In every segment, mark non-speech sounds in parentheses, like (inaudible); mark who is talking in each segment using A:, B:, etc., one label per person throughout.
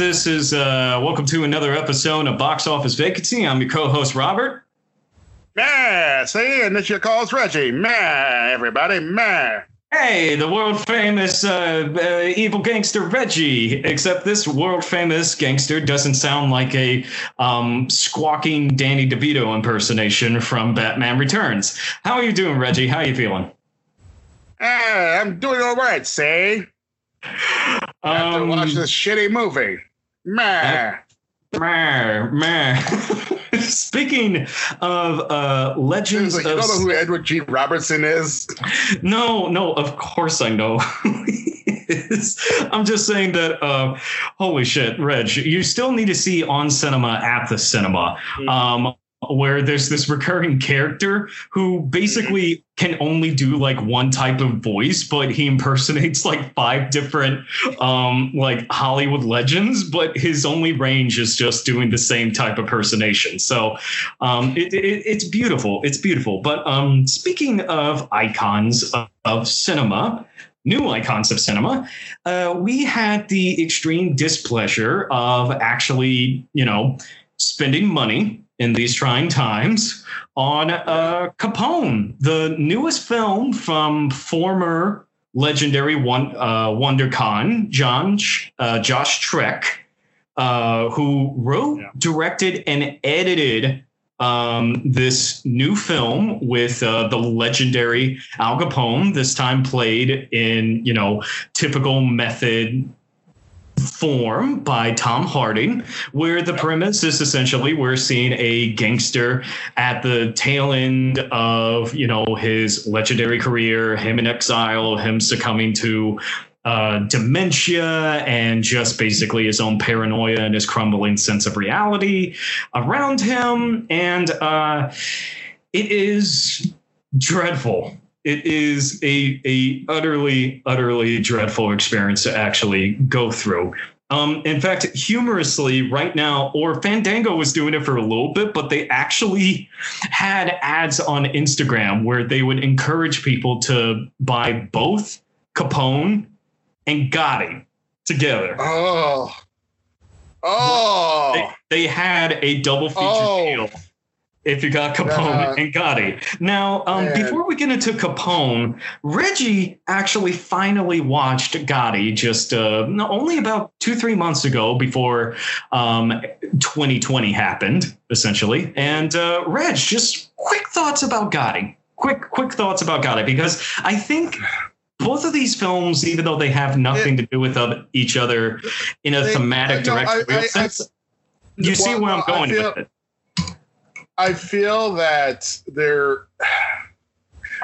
A: Hey there, folks. This is uh, welcome to another episode of Box Office Vacancy. I'm your co-host Robert.
B: Man, see, and this your calls Reggie. Man, everybody, man.
A: Hey, the world famous uh, uh, evil gangster Reggie. Except this world famous gangster doesn't sound like a um, squawking Danny DeVito impersonation from Batman Returns. How are you doing, Reggie? How are you feeling?
B: Hey, I'm doing all right, see? After
A: Um,
B: watching this shitty movie. Man.
A: meh, meh. (laughs) Speaking of uh, legends
B: Like, you don't know who Edward G. Robinson is? (laughs)
A: No, no, of course I know who he is. I'm just saying that, uh, holy shit, Reg, you still need to see On Cinema at the Cinema. Um, where there's this recurring character who basically can only do like one type of voice, but he impersonates like five different um like Hollywood legends, but his only range is just doing the same type of impersonation. So um it, it, it's beautiful. It's beautiful. But um speaking of icons of, of cinema, new icons of cinema, uh, we had the extreme displeasure of actually, you know, spending money in these trying times on uh, Capone, the newest film from former legendary one, uh, WonderCon, John uh, Josh Trank, uh, who wrote,
B: Yeah.
A: directed, and edited um, this new film with uh, the legendary Al Capone. This time played in you know typical method form by Tom Hardy, where the premise is essentially we're seeing a gangster at the tail end of you know his legendary career, him in exile, him succumbing to uh, dementia and just basically his own paranoia and his crumbling sense of reality around him, and uh, it is dreadful it is a a utterly utterly dreadful experience to actually go through. Um, in fact, humorously, right now, or Fandango was doing it for a little bit, but they actually had ads on Instagram where they would encourage people to buy both Capone and Gotti together.
B: Oh. Oh.
A: They, they had a double feature
B: Oh.
A: deal if you got Capone
B: Uh,
A: and Gotti. Now, um, before we get into Capone, Reggie actually finally watched Gotti just uh, only about two, three months ago before um, 2020 happened, essentially. And uh, Reg, just quick thoughts about Gotti. Quick, quick thoughts about Gotti, because I think both of these films, even though they have nothing to do with each other in a
B: They-
A: thematic
B: I-
A: directorial
B: I- I-
A: sense, you see where I'm going
B: feel-
A: with it.
B: I feel that they're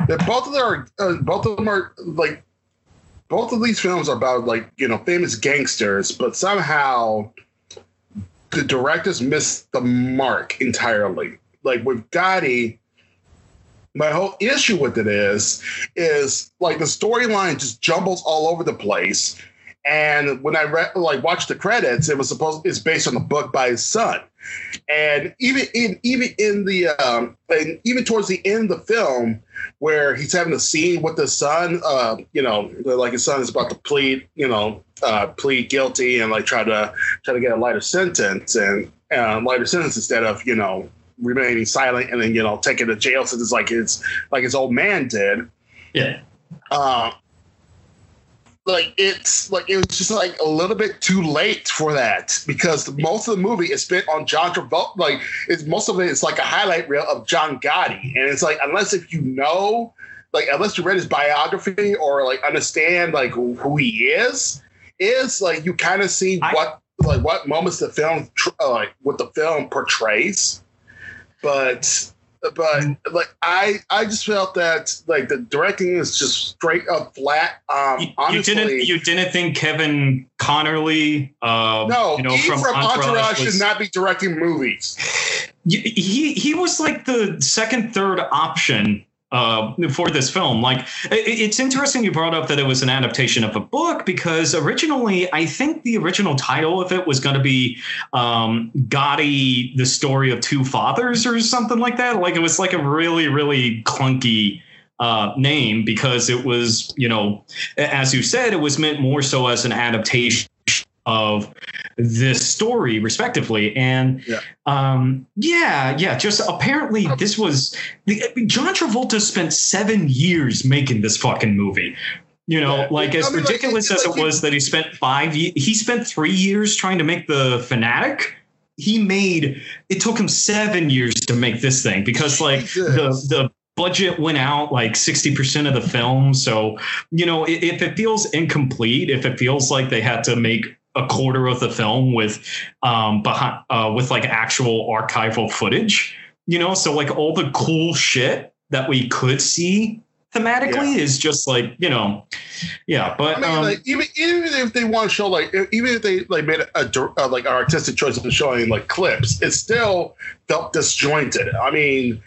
B: that both of them are uh, both of them are like both of these films are about like you know famous gangsters, but somehow the directors missed the mark entirely. Like with Gotti, my whole issue with it is is like the storyline just jumbles all over the place. And when I read like watched the credits, it was supposed it's based on the book by his son. And even in even in the um and even towards the end of the film where he's having a scene with the son uh you know like his son is about to plead you know uh plead guilty and like try to try to get a lighter sentence. And uh, lighter sentence instead of you know remaining silent and then you know taking to jail since it's like it's like his old man did.
A: Yeah.
B: uh, like it's like it was just like a little bit too late for that because most of the movie is spent on John Travolta. Like it's most of it is like a highlight reel of John Gotti, and it's like unless if you know, like unless you read his biography or like understand like who, he is, is like you kind of see
A: I-
B: what like what moments the film uh, like what the film portrays, but but like I I just felt that like the directing is just straight up flat. Um,
A: You, you
B: honestly,
A: didn't you didn't think Kevin Connolly uh
B: no,
A: you know
B: he
A: from,
B: from, Entourage,
A: was-
B: should not be directing movies.
A: He he was like the second third option uh, for this film. Like, it's interesting you brought up that it was an adaptation of a book because originally, I think the original title of it was going to be um, Gotti, the story of two fathers, or something like that. Like, it was like a really, really clunky uh, name because it was, you know, as you said, it was meant more so as an adaptation of this story, respectively. And
B: Yeah.
A: um, yeah, yeah, just apparently this was the, John Travolta spent seven years making this fucking movie. You know,
B: Yeah.
A: like
B: I
A: as
B: mean,
A: ridiculous
B: it's
A: as
B: like
A: it was that he spent five, he spent three years trying to make the fanatic. He made it took him seven years to make this thing because like the
B: Jesus.
A: the budget went out like 60% of the film so you know i- if it feels incomplete if it feels like they had to make a quarter of the film with um behind uh with like actual archival footage you know so like all the cool shit that we could see thematically is just like you know yeah but
B: I mean,
A: um,
B: like even even if they want to show like even if they like made a, uh, like an artistic choice of showing like clips, it still felt disjointed. I mean,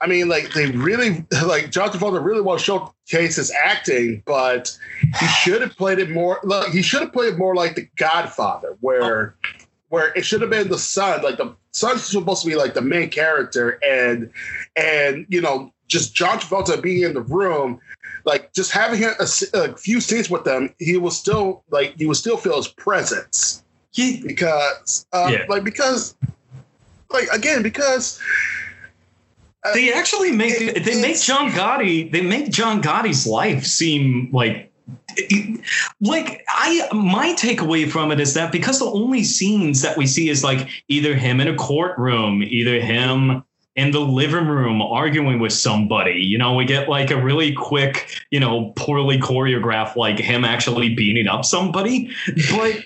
B: I mean, like they really (laughs) like John Travolta really want to showcase his acting, but he should have played it more. Like he should have played it more like The Godfather, where where it should have been the son. Like the son's supposed to be like the main character, and and you know just John Travolta being in the room like just having a, a few scenes with them, he will still like you will still feel his presence
A: he,
B: because uh,
A: Yeah.
B: like because like again because
A: they uh, actually make
B: it-
A: they make John Gotti they make John Gotti's life seem like like I my takeaway from it is that because the only scenes that we see is like either him in a courtroom, either him in the living room arguing with somebody. You know, we get like a really quick, you know, poorly choreographed like him actually beating up somebody. But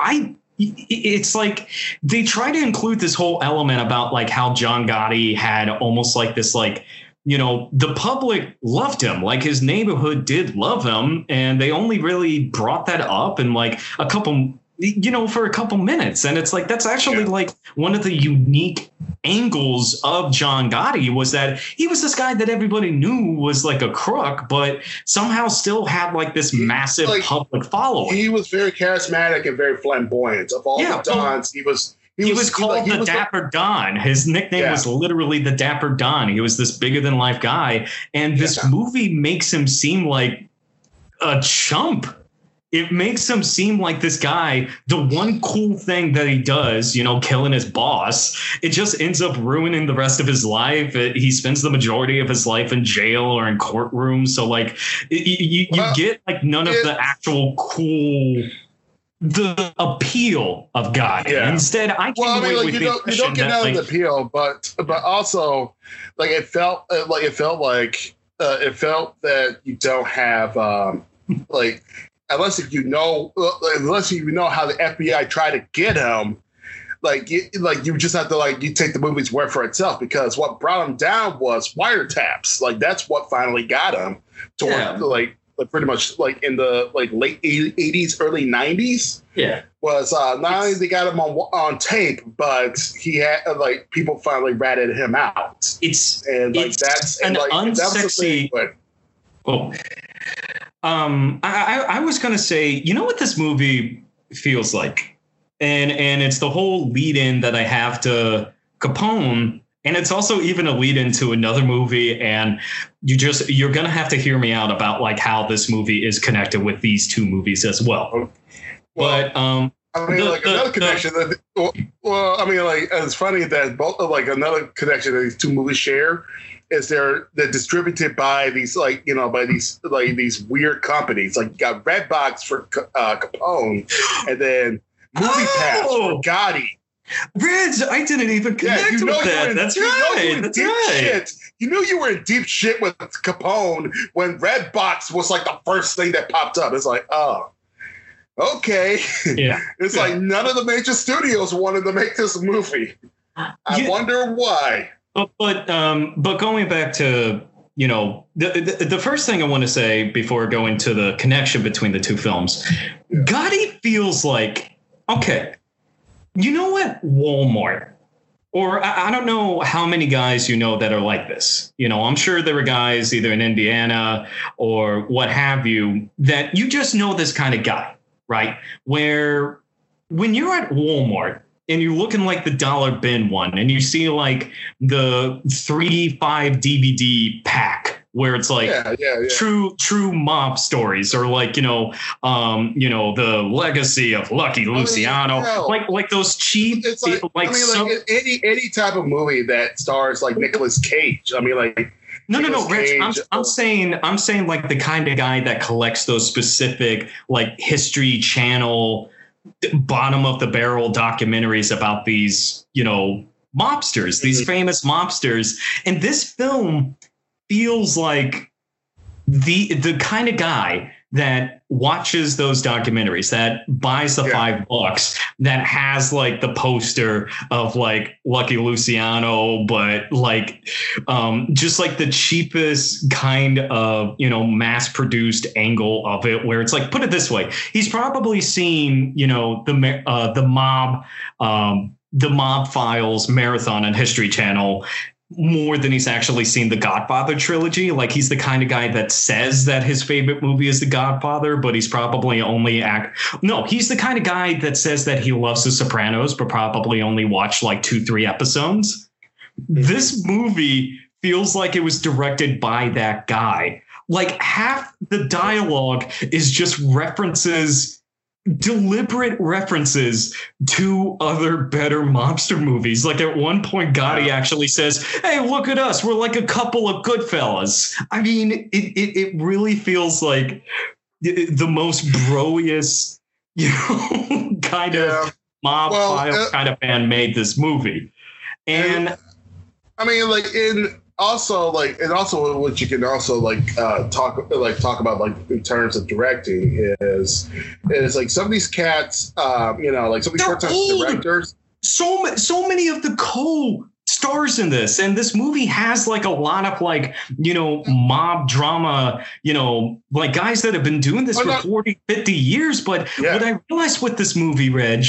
A: I it's like they try to include this whole element about like how John Gotti had almost like this like you know the public loved him. Like his neighborhood did love him and they only really brought that up in like a couple you know for a couple minutes and it's like that's actually
B: Yeah.
A: like one of the unique angles of John Gotti was that he was this guy that everybody knew was like a crook but somehow still had like this
B: He-
A: massive
B: like,
A: public following
B: he was very charismatic and very flamboyant. Of all
A: Yeah,
B: the dons, he was
A: he, was, called
B: like, he
A: the
B: was, like-
A: Dapper Don. His nickname
B: Yeah.
A: was literally the Dapper Don. He was this bigger than life guy. And this movie makes him seem like a chump. It makes him seem like this guy, the one cool thing that he does, you know, killing his boss, it just ends up ruining the rest of his life. It, he spends the majority of his life in jail or in courtrooms. So, like, y- you, you
B: Well,
A: get like none of the actual cool the appeal of God.
B: Yeah.
A: Instead, I came
B: well, I mean, like you don't you don't get out
A: like,
B: of the appeal, but but also like it felt uh, like it felt like uh, it felt that you don't have um like unless if you know unless you know how the FBI tried to get him. Like you, like you just have to like you take the movie's word for itself because what brought him down was wiretaps. Like that's what finally got him to
A: Yeah.
B: like like pretty much like in the like late eighties, early nineties
A: yeah,
B: was uh, not only they got him on on tape, but he had like people finally ratted him out,
A: it's
B: and like
A: It's
B: that's and
A: an
B: like that was the
A: unsexy-
B: thing. But
A: oh, um, I, I I was gonna say, you know what this movie feels like, and and it's the whole lead in that I have to Capone. And it's also even a lead into another movie, and you just you're gonna have to hear me out about like how this movie is connected with these two movies as well.
B: well,
A: But um,
B: I mean,
A: the-
B: like
A: the-
B: another
A: the-
B: connection. that, well, well, I mean, like it's funny that both like another connection that these two movies share is they're they're distributed by these like you know by these like these weird companies. Like you got Redbox for uh, Capone, and then Movie Pass
A: Oh!
B: for Gotti.
A: Reds, I didn't even connect
B: you know
A: with that.
B: in-
A: That's
B: you know you were
A: right.
B: in
A: That's
B: deep
A: right.
B: Shit. You knew you were in deep shit with Capone when Redbox was like the first thing that popped up. It's like, oh, okay.
A: Yeah. (laughs)
B: It's
A: Yeah.
B: like none of the major studios wanted to make this movie. I
A: Yeah.
B: wonder why.
A: But but um but going back to you know the, the the first thing I want to say before going to the connection between the two films, Gotti feels like okay. You know what Walmart or I don't know how many guys you know that are like this. You know, I'm sure there are guys either in Indiana or what have you that you just know this kind of guy, right? Where when you're at Walmart and you're looking like the dollar bin one and you see like the three five dvd pack where it's like
B: yeah, yeah, yeah.
A: true true mob stories or like you know um you know the legacy of lucky luciano
B: hell.
A: like like those cheap
B: It's like,
A: like
B: I mean,
A: so-
B: like any any type of movie that stars like Nicolas Cage. I mean, like
A: No, no, no, Rich. I'm, I'm saying I'm saying like the kind of guy that collects those specific like History Channel bottom of the barrel documentaries about these, you know, mobsters, these famous mobsters. And this film feels like the the kind of guy that watches those documentaries that buys the
B: Yeah.
A: five bucks that has like the poster of like lucky luciano but like um just like the cheapest kind of you know mass produced angle of it where it's like put it this way he's probably seen you know the uh the mob um the mob files marathon on history channel more than he's actually seen the Godfather trilogy. Like he's the kind of guy that says that his favorite movie is The Godfather, but he's probably only act. No, he's the kind of guy that says that he loves The Sopranos, but probably only watched like two, three episodes. Mm-hmm. This movie feels like it was directed by that guy. Like half the dialogue is just references deliberate references to other better mobster movies. Like at one point, Gotti actually says, "Hey, look at us! We're like a couple of good fellas." I mean, it it, it really feels like the most broiest, you know, (laughs) kind
B: yeah.
A: of mob
B: Well,
A: file
B: uh,
A: kind of fan made this movie, and
B: I mean, like in also like and also what you can also like uh talk like talk about like in terms of directing is is like some of these cats um you know like some of these
A: They're
B: first-time directors
A: so so many of the co stars in this and this movie has like a lot of like you know mob drama you know like guys that have been doing this
B: Oh,
A: for
B: no.
A: 40 50 years but
B: Yeah.
A: what i realized with this movie reg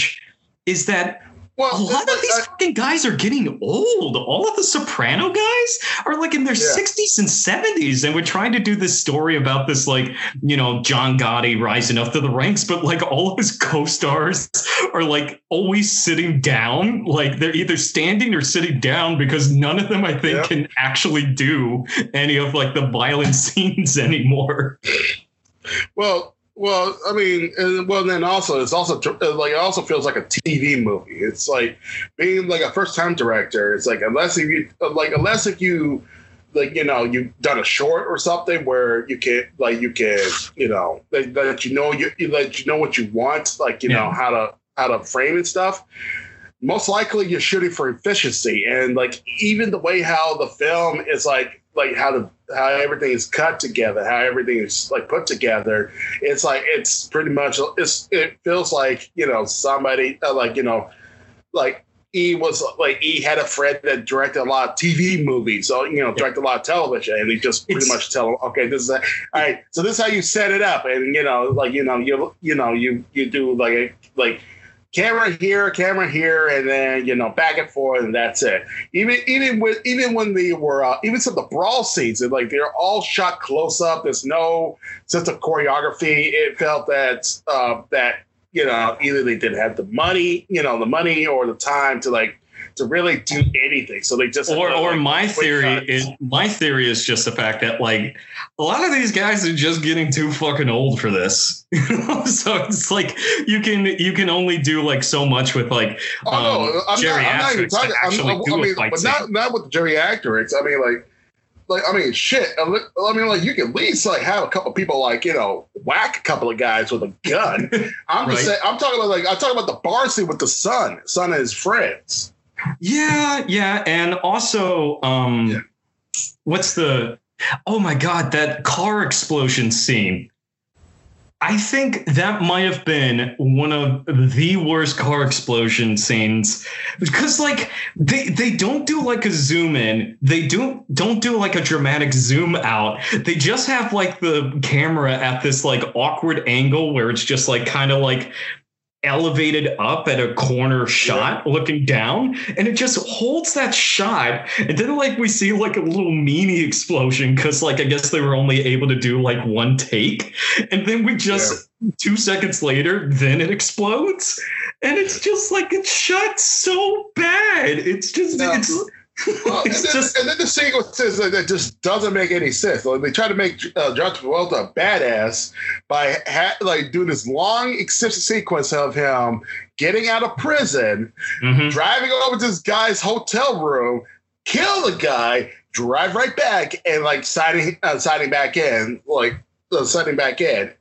A: is that
B: well
A: a lot of these
B: I-
A: fucking guys are getting old. All of the Soprano guys are like in their
B: Yeah.
A: 60s and 70s, and we're trying to do this story about this, like, you know, John Gotti rising up to the ranks, but like all of his co stars are like always sitting down. Like they're either standing or sitting down because none of them, I think,
B: Yeah.
A: can actually do any of like the violent (laughs) scenes anymore.
B: Well, well, I mean, and, well, then also it's also uh, like it also feels like a TV movie. It's like being like a first time director. It's like unless if you uh, like unless if you like you know you've done a short or something where you can like you can you know that, that you know you you- that you know what you want like you know how to how to frame and stuff. Most likely you're shooting for efficiency and like even the way how the film is like like how the how everything is cut together, how everything is like put together. It's like it's pretty much it's it feels like you know somebody uh, like you know like he was like he had a friend that directed a lot of TV movies, so you know directed a lot of television, and he just pretty
A: It's-
B: much tell him, okay, this is a, all right, so this is how you set it up, and you know like you know you you know you you do like a, like camera here, camera here, and then you know back and forth, and that's it. Even even with even when they were uh, even some of the brawl scenes, like they're all shot close up. There's no sense of choreography. It felt that uh, that you know either they didn't have the money, you know, the money or the time to like to really do anything. So they just
A: or or
B: like,
A: my theory
B: cuts.
A: is my theory is just the fact that like a lot of these guys are just getting too fucking old for this (laughs) so it's like you can you can only do like so much with like
B: Oh no,
A: um,
B: I'm not, I'm not even
A: geriatrics to
B: talking. I'm,
A: actually
B: I
A: do a
B: mean, but
A: scene.
B: not not with the geriatrics. I mean, like, like I mean, shit. I I mean, like, you can at least like have a couple people like you know whack a couple of guys with a gun. (laughs) I'm just saying. I'm talking about like I'm talking about the bar scene with the son, son and his friends.
A: Yeah, yeah, and also, um,
B: Yeah.
A: what's the? Oh my god, that car explosion scene. I think that might have been one of the worst car explosion scenes because, like, they they don't do like a zoom in, they don't don't do like a dramatic zoom out. They just have like the camera at this like awkward angle where it's just like kind of like elevated up at a corner shot looking down and it just holds that shot. And then like we see like a little meanie explosion because like i guess they were only able to do like one take. And then we just two seconds later then it explodes. And it's just like it's shot so bad. It's just
B: No.
A: it's
B: Well, and, then, just, and then the sequence is that just doesn't make any sense. Like they try to make uh, John Travolta a badass by ha- like doing this long extensive sequence of him getting out of prison, mm-hmm. driving over to this guy's hotel room, kill the guy, drive right back, and like signing uh, signing back in, like uh, signing back in,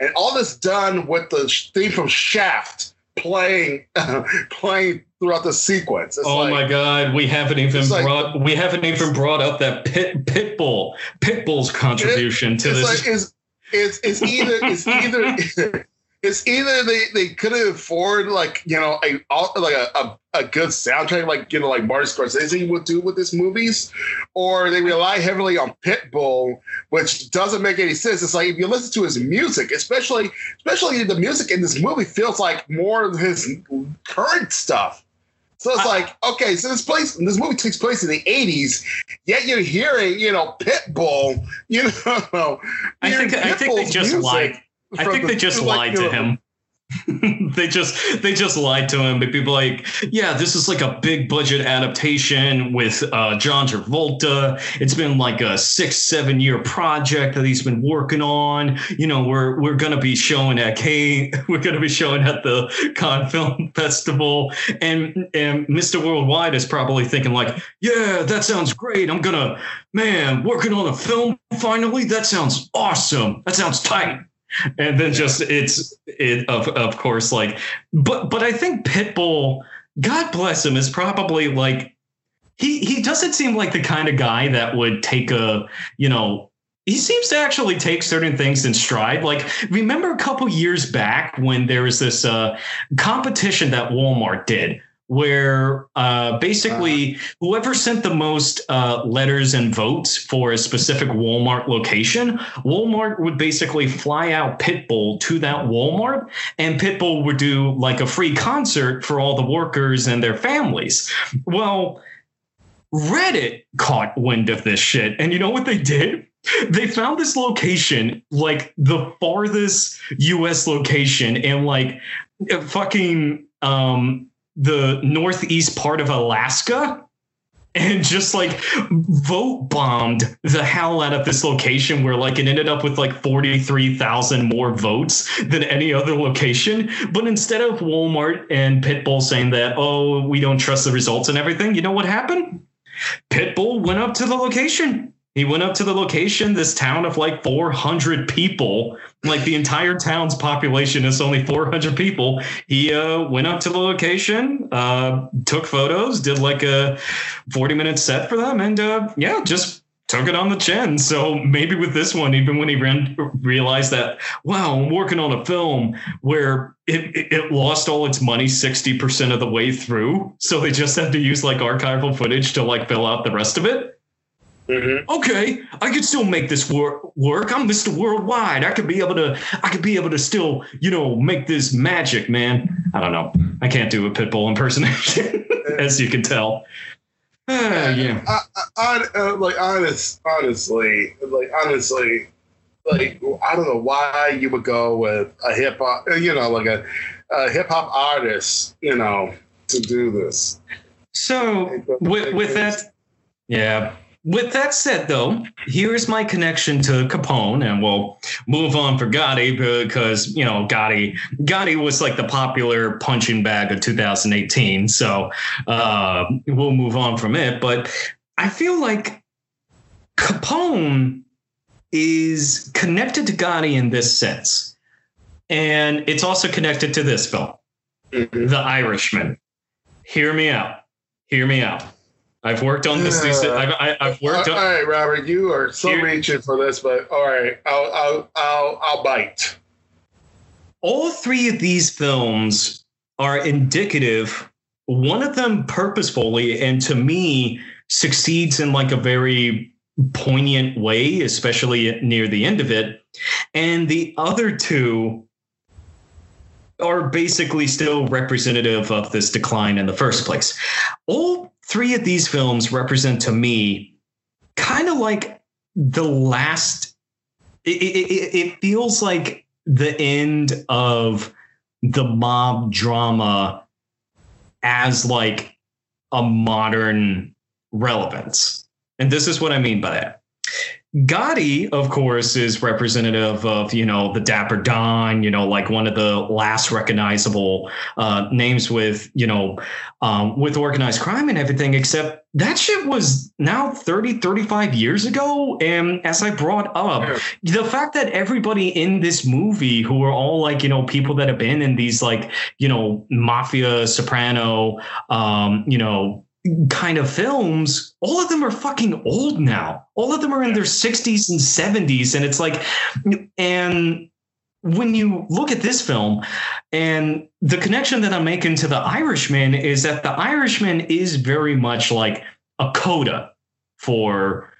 B: and all this done with the theme from Shaft playing uh, (laughs) playing throughout the sequence.
A: It's oh like, my god, we haven't even brought we haven't even brought up that Pit Pitbull Pitbull's contribution it, to
B: it's
A: this.
B: Like, it's, it's, it's either it's either (laughs) it's either they, they couldn't afford like you know a like a, a, a, good soundtrack like you know like Martin Scorsese would do with his movies, or they rely heavily on Pitbull, which doesn't make any sense. It's like if you listen to his music, especially especially the music in this movie feels like more of his current stuff. So it's I, like, okay, so this place, this movie takes place in the '80s, yet you're hearing, you know, Pitbull, you (laughs) know.
A: I think I think they just lied. I think they just lied to him. (laughs) they just they just lied to him. But people like yeah this is like a big budget adaptation with uh, john travolta. It's been like a six seven year project that he's been working on. You know we're we're gonna be showing at k (laughs) we're gonna be showing at the Cannes film festival. And and mr worldwide is probably thinking like yeah that sounds great. I'm gonna man working on a film finally? That sounds awesome. That sounds tight and then just it's it of of course like but but I think Pitbull, God bless him, is probably like he he doesn't seem like the kind of guy that would take a you know he seems to actually take certain things in stride. Like, remember a couple years back when there was this uh, competition that Walmart did where uh, basically uh, whoever sent the most uh, letters and votes for a specific Walmart location, Walmart would basically fly out Pitbull to that Walmart, and Pitbull would do like a free concert for all the workers and their families. Well, Reddit caught wind of this shit, and you know what they did? They found this location, like the farthest US location, and like fucking um the northeast part of Alaska and just like vote bombed the hell out of this location where like it ended up with like 43,000 more votes than any other location. But instead of Walmart and Pitbull saying that, oh, we don't trust the results and everything, you know what happened? Pitbull went up to the location he went up to the location, this town of like 400 people, like the entire town's population is only 400 people. He uh, went up to the location, uh, took photos, did like a 40 minute set for them, and uh, yeah, just took it on the chin. So maybe with this one, even when he ran, realized that, wow, I'm working on a film where it, it lost all its money 60% of the way through. So they just had to use like archival footage to like fill out the rest of it Mm-hmm. Okay, I could still make this wor- work. I'm Mr. Worldwide. I could be able to. I could be able to still, you know, make this magic, man. I don't know. I can't do a pitbull impersonation, (laughs) as you can tell. (sighs) Uh, yeah. I,
B: I, uh, like honest, honestly, like honestly, like I don't know why you would go with a hip hop, you know, like a, a hip hop artist, you know, to do this.
A: So with with that, yeah with that said, though, here's my connection to Capone, and we'll move on for Gotti because you know Gotti Gotti was like the popular punching bag of 2018. So uh, we'll move on from it. But I feel like Capone is connected to Gotti in this sense, and it's also connected to this film, mm-hmm. The Irishman. Hear me out. Hear me out I've worked on this. Uh, I've, I, have worked.
B: All,
A: on,
B: all right, Robert, you are so here, reaching for this, but all right, I'll, I'll, I'll, I'll bite.
A: All three of these films are indicative. One of them purposefully, and to me, succeeds in like a very poignant way, especially near the end of it. And the other two are basically still representative of this decline in the first place. All three of these films represent to me kind of like the last it, it, it, feels like the end of the mob drama as like a modern relevance. And this is what I mean by that. Gotti, of course, is representative of you know the Dapper Don, you know, like one of the last recognizable uh, names with you know um, with organized crime and everything. Except that shit was now 30, 35 years ago. And as I brought up, the fact that everybody in this movie who are all like you know people that have been in these like you know mafia, soprano, um, you know kind of films, all of them are fucking old now. All of them are in their 60s and 70s. And it's like, and when you look at this film and the connection that I'm making to the Irishman is that the Irishman is very much like a coda for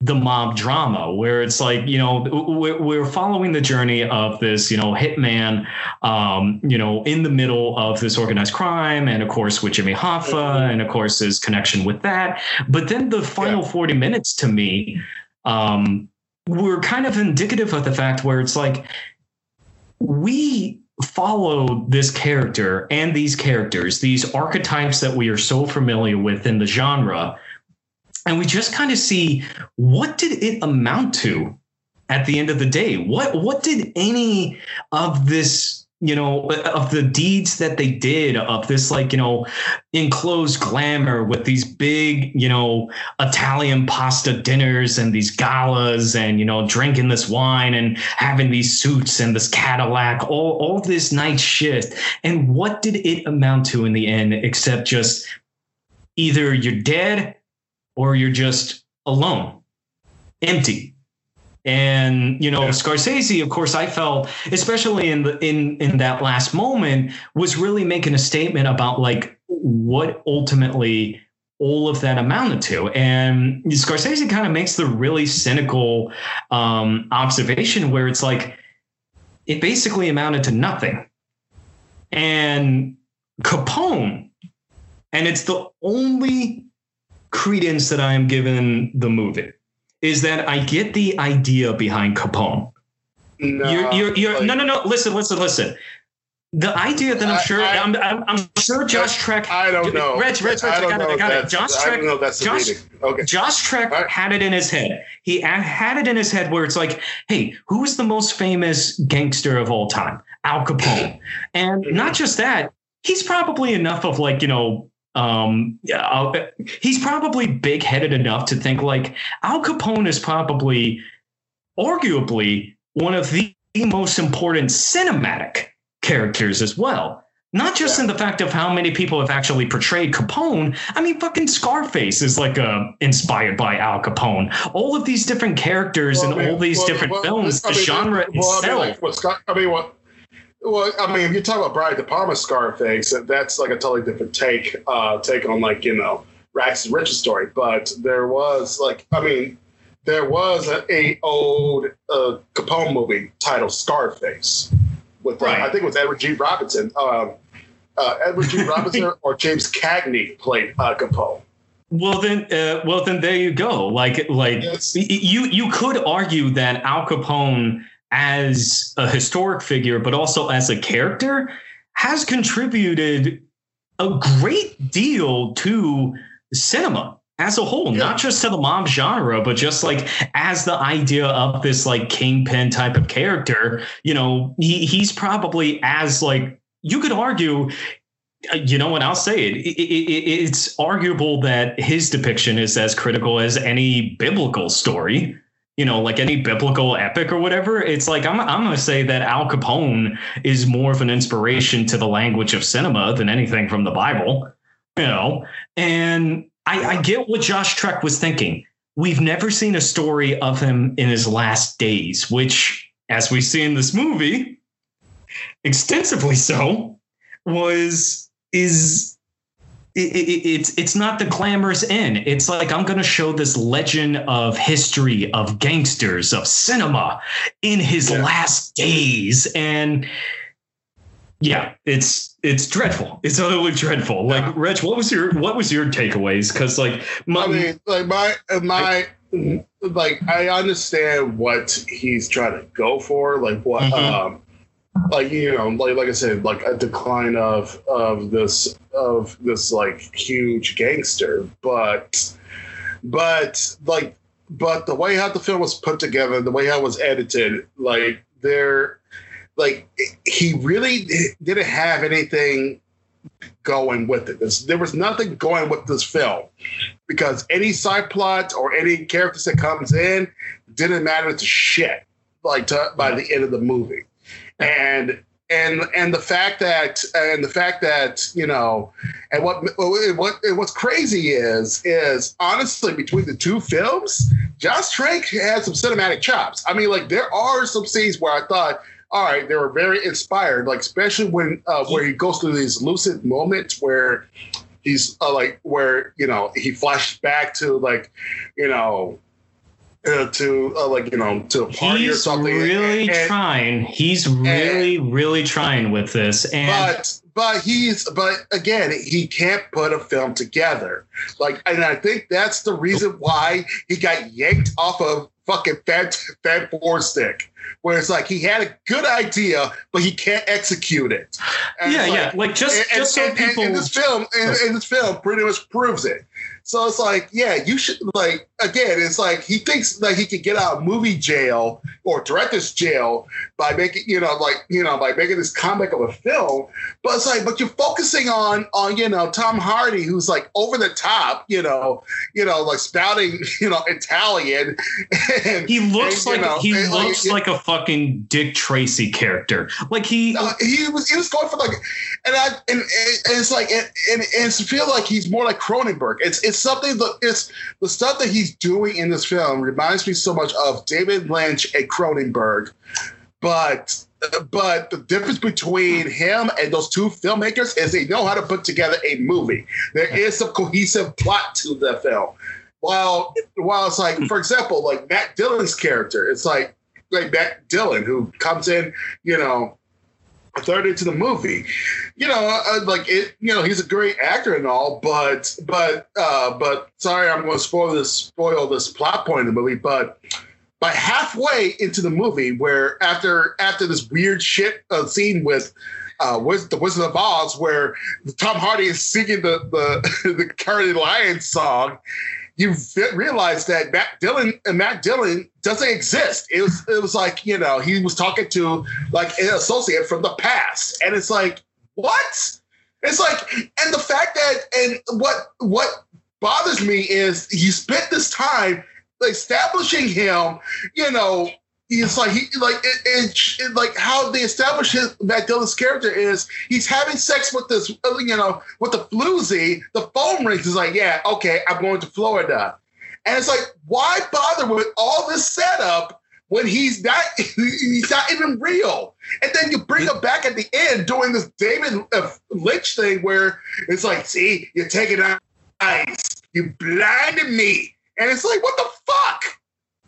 A: the mob drama where it's like you know we're, following the journey of this you know hitman um, you know in the middle of this organized crime and of course with jimmy hoffa mm-hmm. and of course his connection with that but then the final yeah. 40 minutes to me um, were kind of indicative of the fact where it's like we follow this character and these characters these archetypes that we are so familiar with in the genre and we just kind of see what did it amount to at the end of the day? What what did any of this you know of the deeds that they did of this like you know enclosed glamour with these big you know italian pasta dinners and these galas and you know drinking this wine and having these suits and this cadillac all all this night shit. And what did it amount to in the end except just either you're dead or you're just alone, empty. And you know, yeah. Scorsese, of course, I felt, especially in the in in that last moment, was really making a statement about like what ultimately all of that amounted to. And Scorsese kind of makes the really cynical um, observation where it's like it basically amounted to nothing. And Capone, and it's the only credence that I am giving the movie is that I get the idea behind Capone. No, you're, you're, you're like, no, no, no. Listen, listen, listen. The idea that I'm sure, I, am I'm, I'm sure Josh Trank.
B: I don't know.
A: Reg, Reg, I, got it, I got it. Josh
B: that's
A: Josh,
B: okay.
A: Josh Trank right. had it in his head. He had it in his head where it's like, hey, who is the most famous gangster of all time? Al Capone. and mm-hmm. not just that, he's probably enough of like, you know, um, yeah, he's probably big headed enough to think like Al Capone is probably, arguably, one of the most important cinematic characters as well. Not just yeah. in the fact of how many people have actually portrayed Capone. I mean, fucking Scarface is like uh, inspired by Al Capone. All of these different characters well, and I mean, all these well, different well, films, I mean, the genre well, itself. I mean,
B: what Scott, I mean, what well, I mean, if you talk about Brian De Palma Scarface, that's like a totally different take, uh, take on like you know Rags and Riches story. But there was like, I mean, there was a, a old uh, Capone movie titled Scarface with uh. I think it was Edward G. Robinson. Um, uh, Edward G. (laughs) Robinson or James Cagney played uh, Capone.
A: Well then, uh, well then, there you go. Like, like yes. you you could argue that Al Capone as a historic figure, but also as a character, has contributed a great deal to cinema as a whole, yeah. not just to the mob genre, but just like as the idea of this like kingpin type of character. You know, he, he's probably as like you could argue. Uh, you know what? I'll say it. It, it. It's arguable that his depiction is as critical as any biblical story you know, like any biblical epic or whatever, it's like I'm I'm gonna say that Al Capone is more of an inspiration to the language of cinema than anything from the Bible, you know. And I, I get what Josh Trank was thinking. We've never seen a story of him in his last days, which, as we see in this movie, extensively so, was is it, it, it's it's not the glamorous end. It's like I'm going to show this legend of history of gangsters of cinema in his yeah. last days, and yeah, it's it's dreadful. It's utterly dreadful. Like, Reg, what was your what was your takeaways? Because like,
B: my, I mean, like my my like I understand what he's trying to go for. Like what mm-hmm. um like you know like like i said like a decline of of this of this like huge gangster but but like but the way how the film was put together, the way how it was edited, like there, like he really didn't have anything going with it. There's, there was nothing going with this film because any side plot or any characters that comes in didn't matter to shit. Like to, by the end of the movie, and and and the fact that and the fact that you know and what what what's crazy is is honestly between the two films josh trank has some cinematic chops. I mean like there are some scenes where i thought all right they were very inspired like especially when uh, where he goes through these lucid moments where he's uh, like where you know he flashes back to like you know uh, to uh, like you know to a party
A: he's
B: or something.
A: really
B: and,
A: trying. He's really, and, really trying with this. And
B: but but he's but again he can't put a film together. Like and I think that's the reason why he got yanked off of fucking Fat Fat Four Stick where it's like he had a good idea, but he can't execute it.
A: And yeah, like, yeah, like just
B: and,
A: just so people.
B: And, this film, and, this film, pretty much proves it. So it's like, yeah, you should like again. It's like he thinks that he can get out of movie jail or director's jail by making, you know, like you know, by making this comic of a film. But it's like, but you're focusing on on you know Tom Hardy, who's like over the top, you know, you know, like spouting, (laughs) you know, Italian.
A: And, he looks and, like know, he looks like, like a fucking Dick Tracy character. Like he
B: no, he was he was going for like, and I and, and it's like and, and, and it's feel like he's more like Cronenberg. It's it's it's something that it's the stuff that he's doing in this film reminds me so much of David Lynch and Cronenberg, but but the difference between him and those two filmmakers is they know how to put together a movie. There is some cohesive plot to the film. While while it's like, for example, like Matt Dillon's character, it's like like Matt Dillon who comes in, you know, third into the movie. You know, like it. You know, he's a great actor and all, but but uh, but sorry, I'm going to spoil this spoil this plot point in the movie. But by halfway into the movie, where after after this weird shit uh, scene with. Uh, with the Wizard of Oz, where Tom Hardy is singing the the (laughs) the Cowardly Lion song, you realize that Matt Dillon and Matt Dillon doesn't exist. It was it was like you know he was talking to like an associate from the past, and it's like what? It's like and the fact that and what what bothers me is he spent this time establishing him, you know, He's like he like it, it, it, like how they establish his Matt Dillon's character is he's having sex with this you know with the floozy the phone rings. He's like yeah okay I'm going to Florida. And it's like why bother with all this setup when he's not (laughs) he's not even real? And then you bring him back at the end doing this David uh, Lynch thing where it's like see you're taking ice. You blinded me. And it's like what the fuck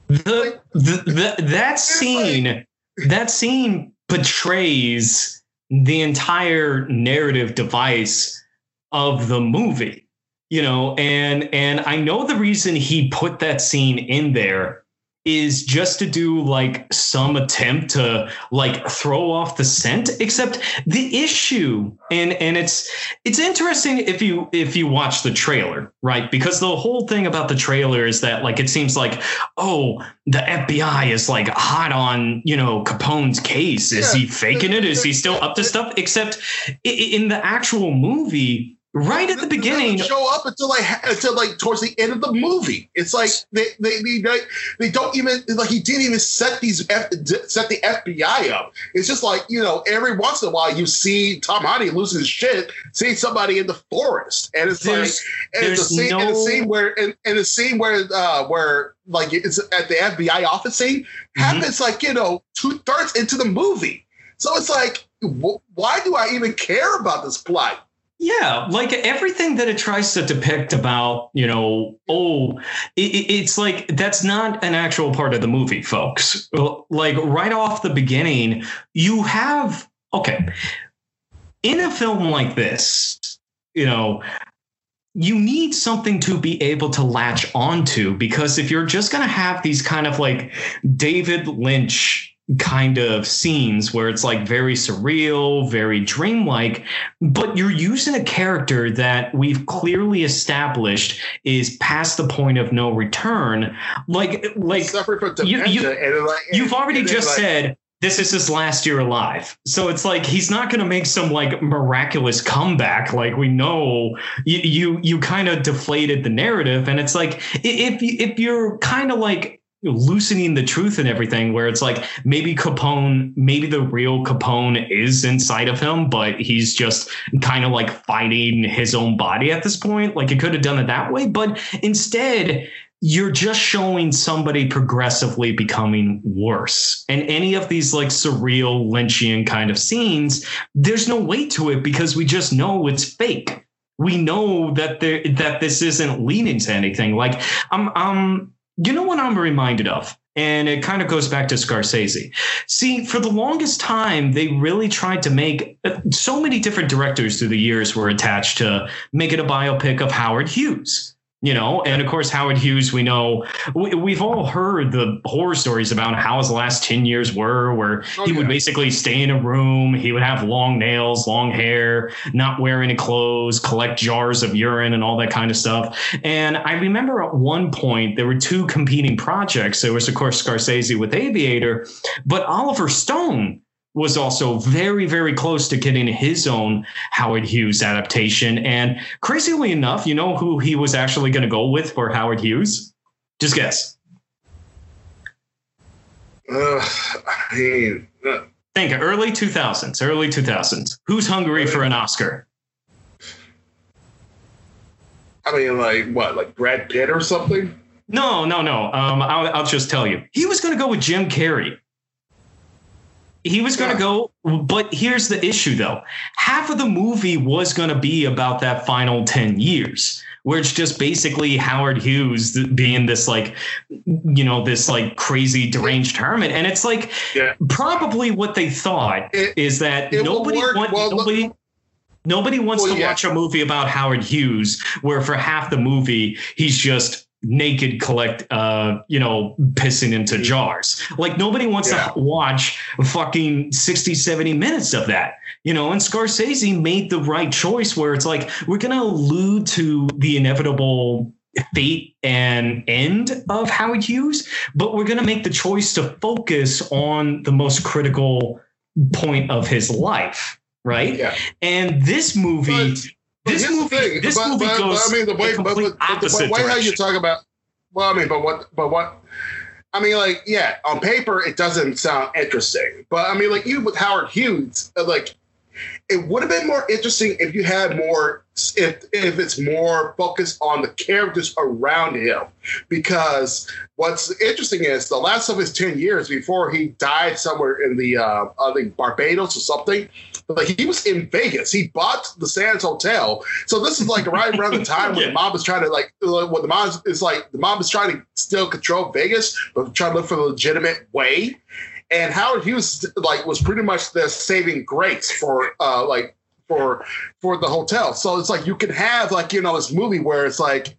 A: the, the, the that scene that scene portrays the entire narrative device of the movie you know and and i know the reason he put that scene in there is just to do like some attempt to like throw off the scent except the issue and and it's it's interesting if you if you watch the trailer right? Because the whole thing about the trailer is that like it seems like oh the FBI is like hot on you know Capone's case. Is yeah. he faking it? Is he still up to stuff? Except in the actual movie right at the beginning.
B: show up until like until like towards the end of the movie. It's like they they they, they don't even like he didn't even set these F, set the fbi up. It's just like you know every once in a while you see tom hardy losing his shit seeing somebody in the forest. And it's there's, like and it's a scene no... and a scene where and, and a scene where uh where like it's at the fbi office scene mm-hmm. happens like you know two-thirds into the movie. So it's like why do i even care about this plot
A: yeah, like everything that it tries to depict about, you know, oh, it, it's like that's not an actual part of the movie, folks. Like right off the beginning, you have, okay, in a film like this, you know, you need something to be able to latch onto because if you're just going to have these kind of like David Lynch kind of scenes where it's like very surreal, very dreamlike, but you're using a character that we've clearly established is past the point of no return. Like, like you, you,
B: and like,
A: you've already just
B: like,
A: said this is his last year alive. So it's like he's not going to make some like miraculous comeback. Like we know you you, you kind of deflated the narrative, and it's like if if you're kind of like loosening the truth and everything where it's like maybe capone maybe the real capone is inside of him but he's just kind of like fighting his own body at this point like you could have done it that way but instead you're just showing somebody progressively becoming worse. And any of these like surreal Lynchian kind of scenes, there's no weight to it because we just know it's fake. We know that there that this isn't leading to anything. Like I'm um you know what I'm reminded of? And it kind of goes back to Scorsese. See, for the longest time, they really tried to make uh, so many different directors through the years were attached to make it a biopic of Howard Hughes you know and of course howard hughes we know we, we've all heard the horror stories about how his last 10 years were where
B: Oh,
A: he would basically stay in a room he would have long nails long hair not wear any clothes collect jars of urine and all that kind of stuff. And i remember at one point there were two competing projects. There was of course scorsese with aviator but oliver stone was also very, very close to getting his own Howard Hughes adaptation. And crazily enough, you know who he was actually going to go with for Howard Hughes? Just guess.
B: Uh, I mean, uh,
A: Think early 2000s, early 2000s. Who's hungry for an Oscar?
B: I mean, like what, like Brad Pitt or something?
A: No, no, no. Um, I'll, I'll just tell you. He was going to go with Jim Carrey. He was going to go, but here's the issue though. Half of the movie was going to be about that final 10 years, where it's just basically Howard Hughes being this like, you know, this like crazy deranged hermit. And it's like
B: Yeah.
A: probably what they thought
B: It-
A: is that nobody want,
B: Well, look-
A: nobody Nobody wants
B: Well,
A: to
B: yeah.
A: watch a movie about Howard Hughes where for half the movie he's just naked collect uh you know pissing into jars like nobody wants
B: Yeah.
A: to watch fucking 60 70 minutes of that you know and scorsese made the right choice where it's like we're gonna allude to the inevitable fate and end of howard hughes but we're gonna make the choice to focus on the most critical point of his life right
B: Yeah.
A: and this movie,
B: But- But
A: this movie,
B: thing,
A: this
B: but-
A: movie
B: but- but
A: goes
B: I mean, the way,
A: the
B: but,
A: complete
B: but, but
A: opposite
B: way how you talk about. Well, I mean, but what, but what? I mean, like, yeah, on paper it doesn't sound interesting, but I mean, like, even with Howard Hughes, uh, like, it would have been more interesting if you had more, if if it's more focused on the characters around him, because what's interesting is the last of his ten years before he died somewhere in the, uh, I think Barbados or something. Like he was in Vegas. He bought the Sands Hotel. So this is like right around the (laughs) time when
A: Yeah.
B: the mob is trying to like when the mob is like the mob is trying to still control Vegas, but trying to look for the legitimate way. And Howard Hughes like was pretty much the saving grace for uh like for for the hotel. So it's like you can have like you know this movie where it's like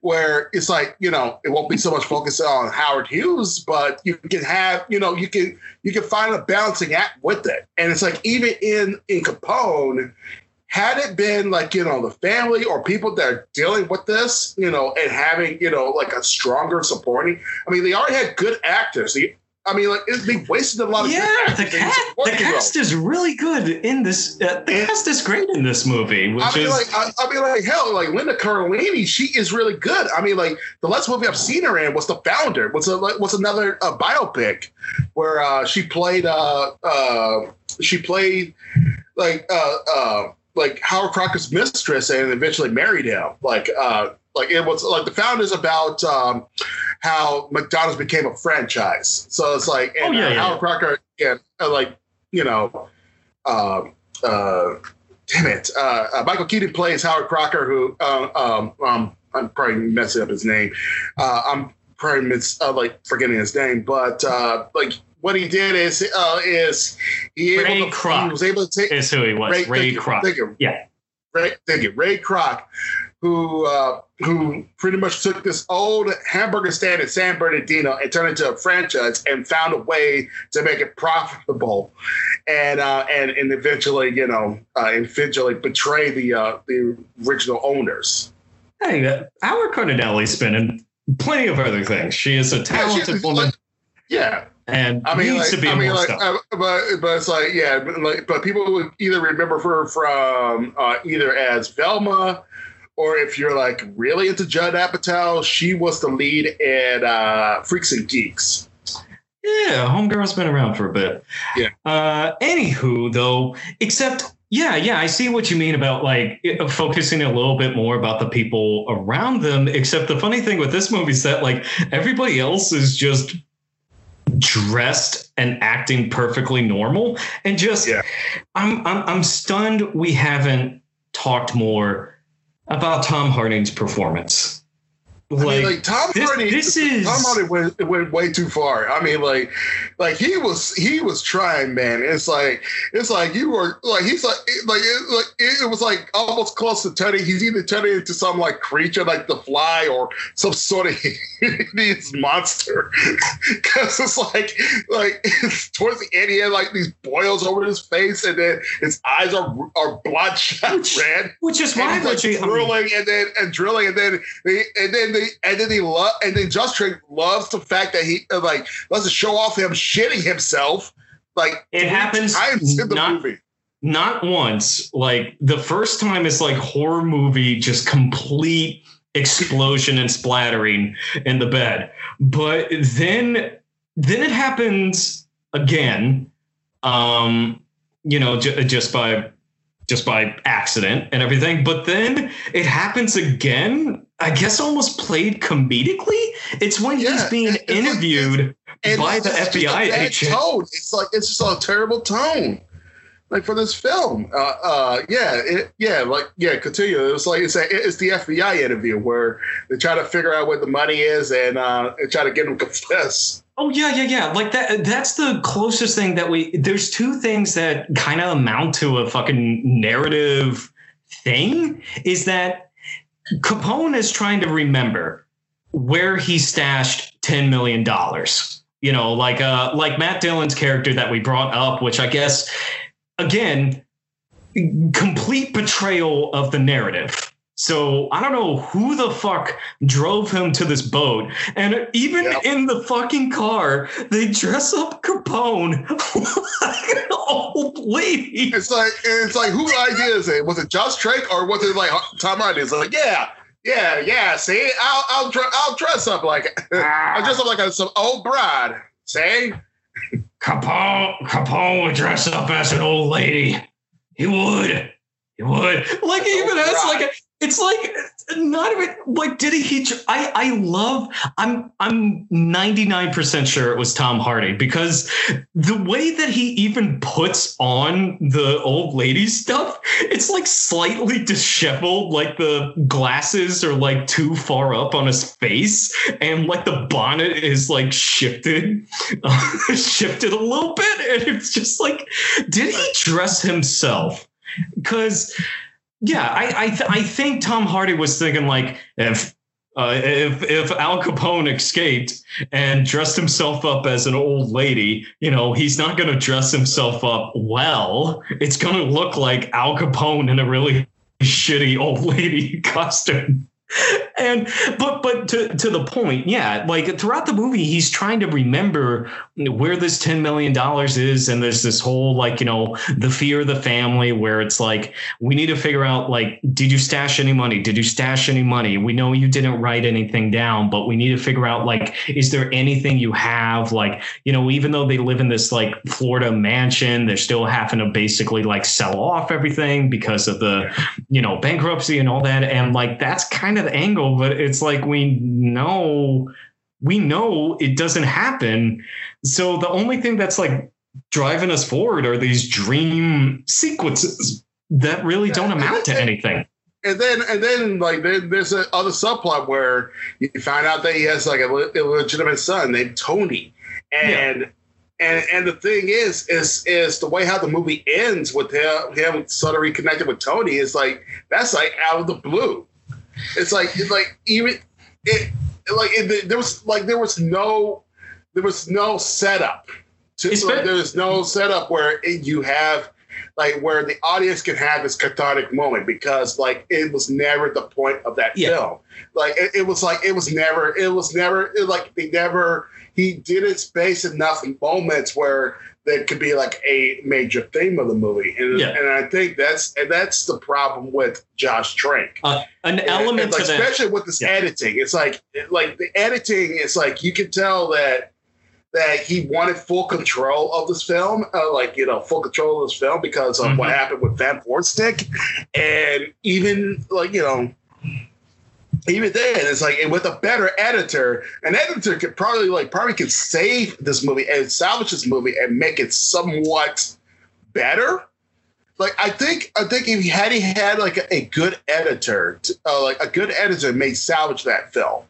B: where it's like you know it won't be so much focused on Howard Hughes, but you can have you know you can you can find a balancing act with it, and it's like even in in Capone, had it been like you know the family or people that are dealing with this, you know, and having you know like a stronger supporting. I mean, they already had good actors. They, I mean, like it, they wasted a lot of
A: yeah, the cast, the cast is really good in this. Uh, the
B: And-
A: cast is great in this movie, which
B: I mean,
A: is
B: like, I, I mean, like, hell, like Linda Cardellini, she is really good. I mean, like, the last movie I've seen her in was The Founder. Was a was another uh, biopic where uh, she played uh, uh, she played like uh, uh, like Howard Crocker's mistress and eventually married him. Like, uh, like it was like The Founder is about um, how McDonald's became a franchise. So it's like, and
A: Oh, yeah,
B: uh,
A: yeah.
B: Crocker, yeah, uh, like you know. Um, uh, damn it. Uh, uh, Michael Keaton plays Howard Crocker, who uh, um, um, I'm probably messing up his name. Uh, I'm probably mis- uh, like forgetting his name, but uh, like what he did is uh, is he
A: Ray
B: able to,
A: Kroc
B: he was able to take
A: is who he was. Ray,
B: thank you, thank you.
A: Yeah.
B: Ray, thank you, Ray Kroc who uh, who pretty much took this old hamburger stand in San Bernardino and turned it into a franchise and found a way to make it profitable, and uh, and and eventually, you know, uh, eventually betray the uh, the original owners.
A: Hey, uh, Our Cardellini's been in plenty of other things. She is a talented woman.
B: Like, yeah,
A: and
B: I mean,
A: needs
B: like,
A: to be
B: I mean,
A: more
B: like,
A: stuff.
B: uh, but but it's like, yeah, but like, but people would either remember her from uh, either as Velma, or if you're like really into Judd Apatow, she was the lead in uh, Freaks and Geeks.
A: Yeah, Homegirl's been around for a bit.
B: Yeah.
A: Uh, anywho, though, except yeah, yeah, I see what you mean about like it- focusing a little bit more about the people around them. Except the funny thing with this movie is that like everybody else is just dressed and acting perfectly normal, and just
B: Yeah.
A: I'm I'm I'm stunned we haven't talked more about Tom Hardy's performance.
B: I mean,
A: Like,
B: like Tom
A: this-
B: Hardy,
A: this is-
B: Tom Hardy went, went way too far. I mean, like, like he was he was trying, man. It's like it's like you were like he's like it, like it, like it, was like almost close to turning. He's either turning into some like creature like the Fly or some sort of (laughs) Hades monster. (laughs) Because it's like like towards the end, he had like these boils over his face, and then his eyes are are bloodshot
A: Which-
B: red
A: which is why
B: like
A: Richie, I mean-
B: drilling and then and drilling and then and then and then he love and then Josh Trank loves the fact that he uh, like loves to show off him shitting himself like
A: It happens
B: times in the
A: not-
B: movie.
A: not once. Like the first time is like horror movie, just complete explosion and splattering in the bed. But then then it happens again. Um, you know, j- just by just by accident and everything. But then it happens again. I guess almost played comedically. It's when he's being
B: like-
A: interviewed
B: And
A: by the
B: just- just a
A: FBI agent.
B: Tone. It's like it's just a terrible tone. Like for this film, uh, uh, yeah, it, yeah, like yeah, continue. It was like it's a, it's the FBI interview where they try to figure out where the money is and uh, try to get him (laughs) to confess.
A: Oh yeah, yeah, yeah. Like that that's the closest thing that we there's two things that kind of amount to a fucking narrative thing is that Capone is trying to remember where he stashed 10 million dollars. You know, like uh like Matt Dillon's character that we brought up, which I guess again complete betrayal of the narrative. So I don't know who the fuck drove him to this boat. And even
B: Yep.
A: in the fucking car, they dress up Capone (laughs) like an old lady.
B: It's like it's like whose idea is it? Was it Josh Trank or was it like Tom Hardy? It's like yeah, yeah, yeah. See, I'll I'll dre- I'll dress up like (laughs) I'll dress up like a, some old bride. See,
A: Capone, Capone would dress up as an old lady. He would. He would. Like he even has like a, it's like not even like did he, I I love I'm I'm 99% sure it was Tom Hardy because the way that he even puts on the old lady stuff it's like slightly disheveled like the glasses are like too far up on his face and like the bonnet is like shifted (laughs) shifted a little bit and it's just like did he dress himself? Because yeah i I, th- I think tom hardy was thinking like if uh, if if Al Capone escaped and dressed himself up as an old lady, you know, he's not going to dress himself up well. It's going to look like Al Capone in a really (laughs) shitty old lady (laughs) costume. (laughs) And but but to to the point, yeah, like throughout the movie, he's trying to remember where this ten million dollars is, and there's this whole like you know the fear of the family, where it's like we need to figure out like did you stash any money? Did you stash any money? We know you didn't write anything down, but we need to figure out like is there anything you have? Like you know, even though they live in this like Florida mansion, they're still having to basically like sell off everything because of the you know bankruptcy and all that, and like that's kind of the angle, but it's like we know we know it doesn't happen. So the only thing that's like driving us forward are these dream sequences that really don't amount to anything.
B: and then and then like there's a other subplot where you find out that he has like a le- illegitimate son named Tony, and. And, and the thing is, is is the way how the movie ends with him, him of reconnected with Tony is like that's like out of the blue. It's like it's like even it like it, there was like there was no there was no setup. To, like,
A: been-
B: there was no setup where it, you have like where the audience can have this cathartic moment because like it was never the point of that
A: Yeah.
B: film. Like it, it was like it was never it was never it, like they never he didn't space enough moments where there could be like a major theme of the movie, and
A: Yeah.
B: and I think that's and that's the problem with Josh Trank.
A: Uh, an
B: And-
A: element
B: and, like,
A: to that.
B: especially with this
A: Yeah.
B: editing. It's like like the editing is like you can tell that that he wanted full control of this film, uh, like you know, full control of this film because of what
A: Mhm.
B: happened with Van Stick, and even like you know. Even then, it's like with a better editor, an editor could probably like probably could save this movie and salvage this movie and make it somewhat better like I think I think if he had he had like a, a good editor, to, uh, like a good editor may salvage that film.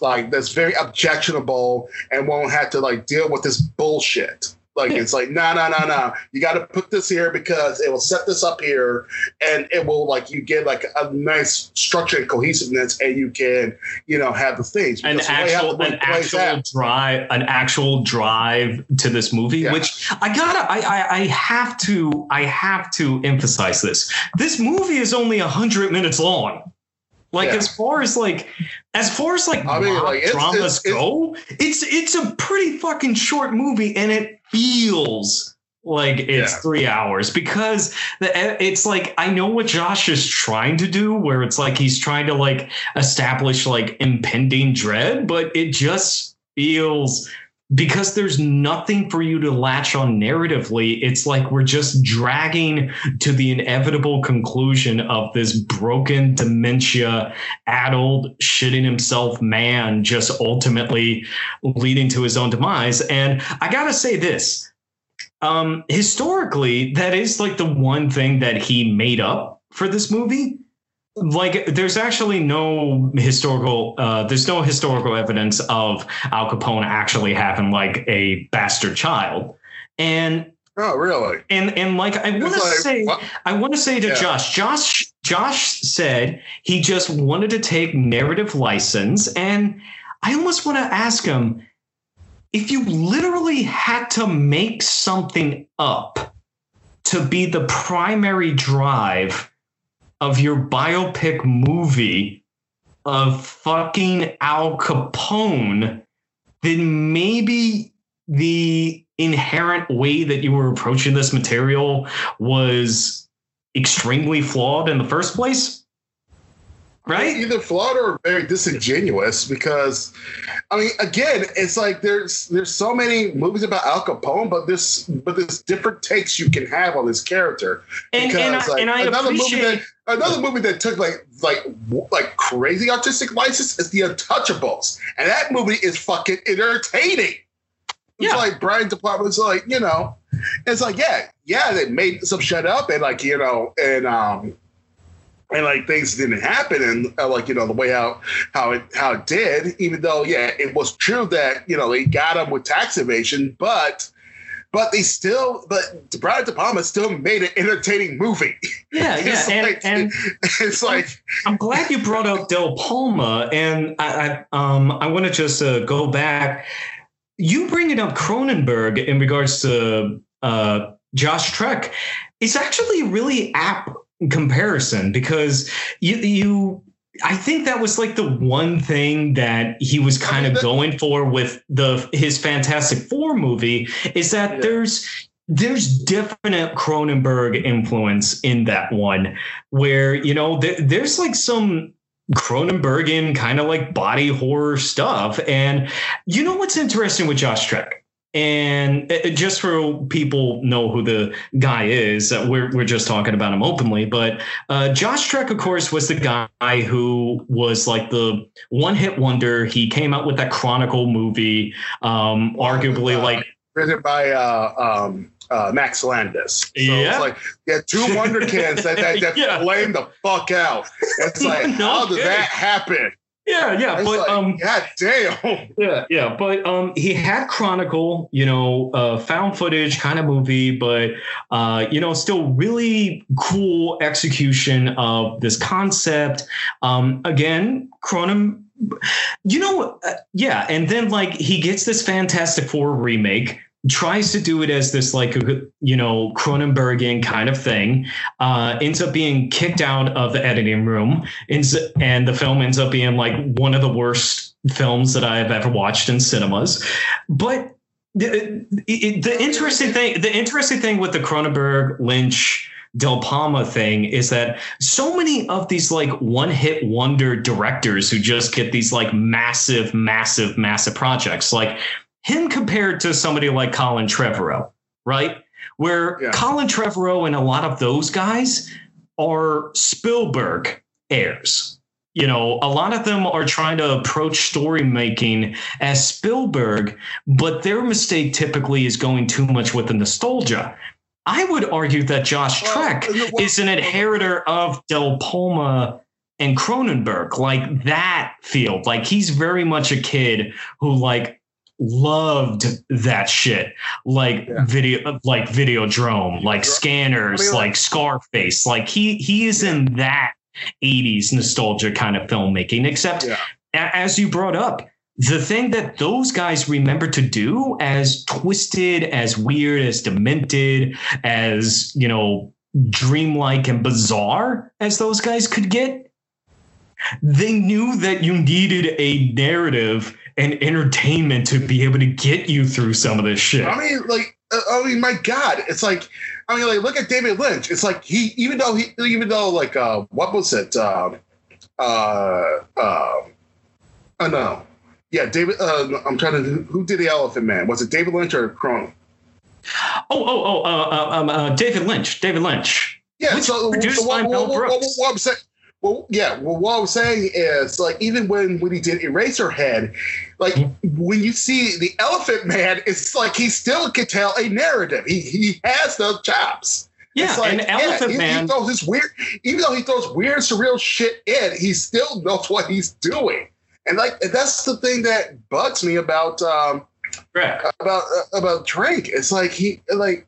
B: Like that's very objectionable and won't have to like deal with this bullshit. Like it's like no no no no. You got to put this here because it will set this up here, and it will like you get like a nice structure and cohesiveness, and you can you know have the things.
A: an
B: Because the way how
A: actual an actual
B: out-
A: drive an actual drive to this movie
B: Yeah.
A: which i gotta I, I i have to i have to emphasize this this movie is only 100 minutes long like
B: Yeah.
A: as far as like as far as like,
B: I mean, like, it's-
A: dramas
B: it's- it's-
A: go it's it's a pretty fucking short movie and it feels like it's
B: Yeah.
A: three hours because the, it's like I know what Josh is trying to do, where it's like he's trying to like establish like impending dread, but it just feels because there's nothing for you to latch on narratively. It's like we're just dragging to the inevitable conclusion of this broken dementia, addled, shitting himself man, just ultimately leading to his own demise. And I gotta say this. Um, historically, that is like the one thing that he made up for this movie like there's actually no historical uh there's no historical evidence of al capone actually having like a bastard child and
B: Oh, really?
A: and and like i want to
B: like,
A: say
B: what?
A: i want to say to
B: Yeah.
A: josh josh josh said he just wanted to take narrative license and i almost want to ask him if you literally had to make something up to be the primary drive of your biopic movie of fucking Al Capone, then maybe the inherent way that you were approaching this material was extremely flawed in the first place. Right?
B: Either flawed or very disingenuous because, I mean, again, it's like there's there's so many movies about Al Capone, but this but there's different takes you can have on this character.
A: And, and, I,
B: like,
A: and I
B: another movie that another movie that took like like like crazy artistic license is The Untouchables, and that movie is fucking entertaining. It's
A: Yeah.
B: like Brian De Palma's like you know, it's like yeah yeah they made some shit up and like you know and um and like things didn't happen and uh, like you know the way how how it how it did even though yeah it was true that you know they got him with tax evasion but but they still but Brian De Palma still made an entertaining movie
A: yeah, (laughs) yeah. And,
B: like-
A: and
B: it's like
A: I'm glad you brought up Del Palma, and I, I um I want to just uh, go back. You bringing up Cronenberg in regards to uh, Josh Trank, it's actually really apt comparison because you you. I think that was like the one thing that he was kind of going for with the his Fantastic Four movie is that
B: Yeah.
A: there's there's definite Cronenberg influence in that one where you know there, there's like some Cronenbergian kind of like body horror stuff. And you know what's interesting with Josh Trank? And just for people know who the guy is, uh, we're, we're just talking about him openly. But uh, Josh Trank, of course, was the guy who was like the one hit wonder. He came out with that Chronicle movie, um, arguably
B: Uh,
A: like
B: written by uh, um, uh, Max Landis. So
A: Yeah.
B: it's like yeah, two wonder kids that that, that (laughs)
A: Yeah.
B: flame the fuck out. It's (laughs) like
A: No
B: how did that happen?
A: Yeah, yeah, but
B: like,
A: um,
B: God damn. (laughs)
A: Yeah, yeah, but um, he had Chronicle, you know, uh, found footage kind of movie, but uh, you know, still really cool execution of this concept. Um, again, Cronen, you know, uh, yeah, and then like he gets this Fantastic Four remake tries to do it as this like you know Cronenbergian kind of thing, uh, ends up being kicked out of the editing room, and the film ends up being like one of the worst films that I have ever watched in cinemas. But the, the interesting thing, the interesting thing with the Cronenberg Lynch. Del Palma thing is that so many of these like one hit wonder directors who just get these like massive, massive, massive projects, like him compared to somebody like Colin Trevorrow, right? Where yeah. Colin Trevorrow and a lot of those guys are Spielberg heirs. You know, a lot of them are trying to approach story making as Spielberg, but their mistake typically is going too much with the nostalgia. I would argue that Josh Trank is an inheritor of Del Palma and Cronenberg, like that field. Like he's very much a kid who like loved that shit like yeah. video like videodrome like scanners I mean, like, like scarface like he he is yeah. in that 80s nostalgia kind of filmmaking except yeah. as you brought up the thing that those guys remember to do as twisted as weird as demented as you know dreamlike and bizarre as those guys could get they knew that you needed a narrative and entertainment to be able to get you through some of this shit.
B: I mean, like, uh, I mean, my God, it's like, I mean, like, look at David Lynch. It's like he, even though he, even though, like, uh, what was it? Um, uh, uh, uh, no, yeah, David. Uh, I'm trying to. Who did the Elephant Man? Was it David Lynch or Cronin?
A: Oh, oh, oh, uh, uh, um, uh, David Lynch. David Lynch.
B: Yeah, Which so produced so what, by what, Mel Brooks. What, what, I'm saying, well, yeah. Well, what I was saying is, like, even when when he did Eraserhead, like mm-hmm. when you see the Elephant Man, it's like he still can tell a narrative. He he has those chops.
A: Yeah,
B: it's like,
A: and Elephant
B: yeah,
A: Man.
B: He, throws this weird, even though he throws weird, surreal shit in, he still knows what he's doing. And like that's the thing that bugs me about um, about uh, about Trank. It's like he like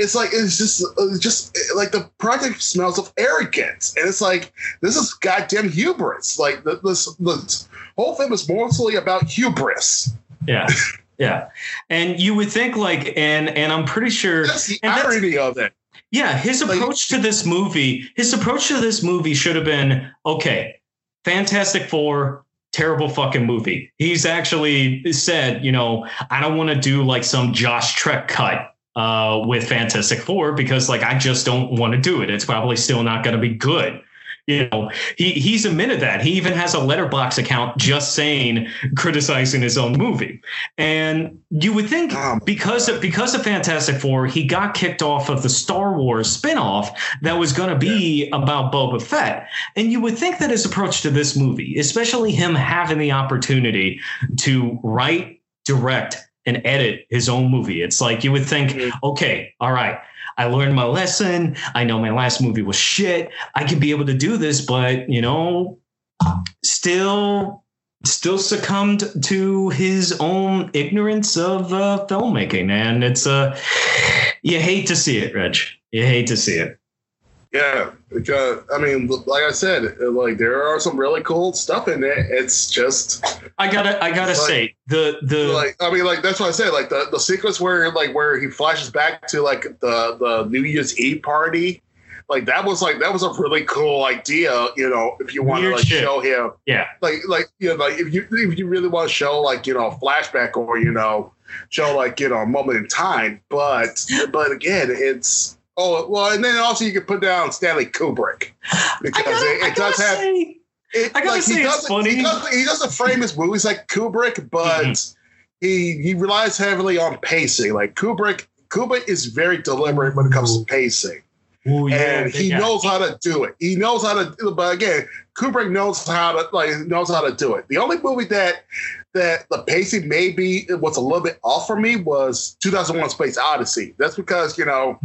B: it's like it's just just like the project smells of arrogance, and it's like this is goddamn hubris. Like the, this the whole thing was mostly about hubris.
A: Yeah. (laughs) Yeah, and you would think like, and and I'm pretty sure
B: that's the irony of it.
A: Yeah, his approach like, to this movie, his approach to this movie should have been okay. Fantastic Four, terrible fucking movie. He's actually said, you know, I don't want to do like some Josh Trank cut uh, with Fantastic Four because like I just don't want to do it. It's probably still not going to be good. You know, he he's admitted that. He even has a Letterboxd account just saying criticizing his own movie. And you would think oh because of because of Fantastic Four, he got kicked off of the Star Wars spinoff that was going to be yeah. about Boba Fett. And you would think that his approach to this movie, especially him having the opportunity to write, direct, and edit his own movie. It's like you would think, mm-hmm. okay, all right, I learned my lesson. I know my last movie was shit. I could be able to do this, but you know, still still succumbed to his own ignorance of uh, filmmaking and it's uh you hate to see it reg you hate to see it
B: yeah, because I mean, like I said, like there are some really cool stuff in it. It's just
A: I gotta, I gotta say the the
B: like I mean, like that's what I say. Like the the sequence where like where he flashes back to like the the New Year's Eve party. Like that was like that was a really cool idea, you know. If you want to like shit. show him,
A: yeah,
B: like like you know, like if you if you really want to show like you know a flashback or you know show like you know a moment in time, but but again, it's Oh well, and then also you can put down Stanley Kubrick (gasps)
A: because gotta, it, it does have. Say, it, I gotta like, say, it's funny.
B: He doesn't, he doesn't frame his movies like Kubrick, but mm-hmm. he he relies heavily on pacing. Like Kubrick, Kubrick is very deliberate when it comes to pacing. Ooh, yeah, and he yeah. knows how to do it. He knows how to. But again, Kubrick knows how to like knows how to do it. The only movie that that the pacing maybe was a little bit off for me was 2001: Space Odyssey. That's because you know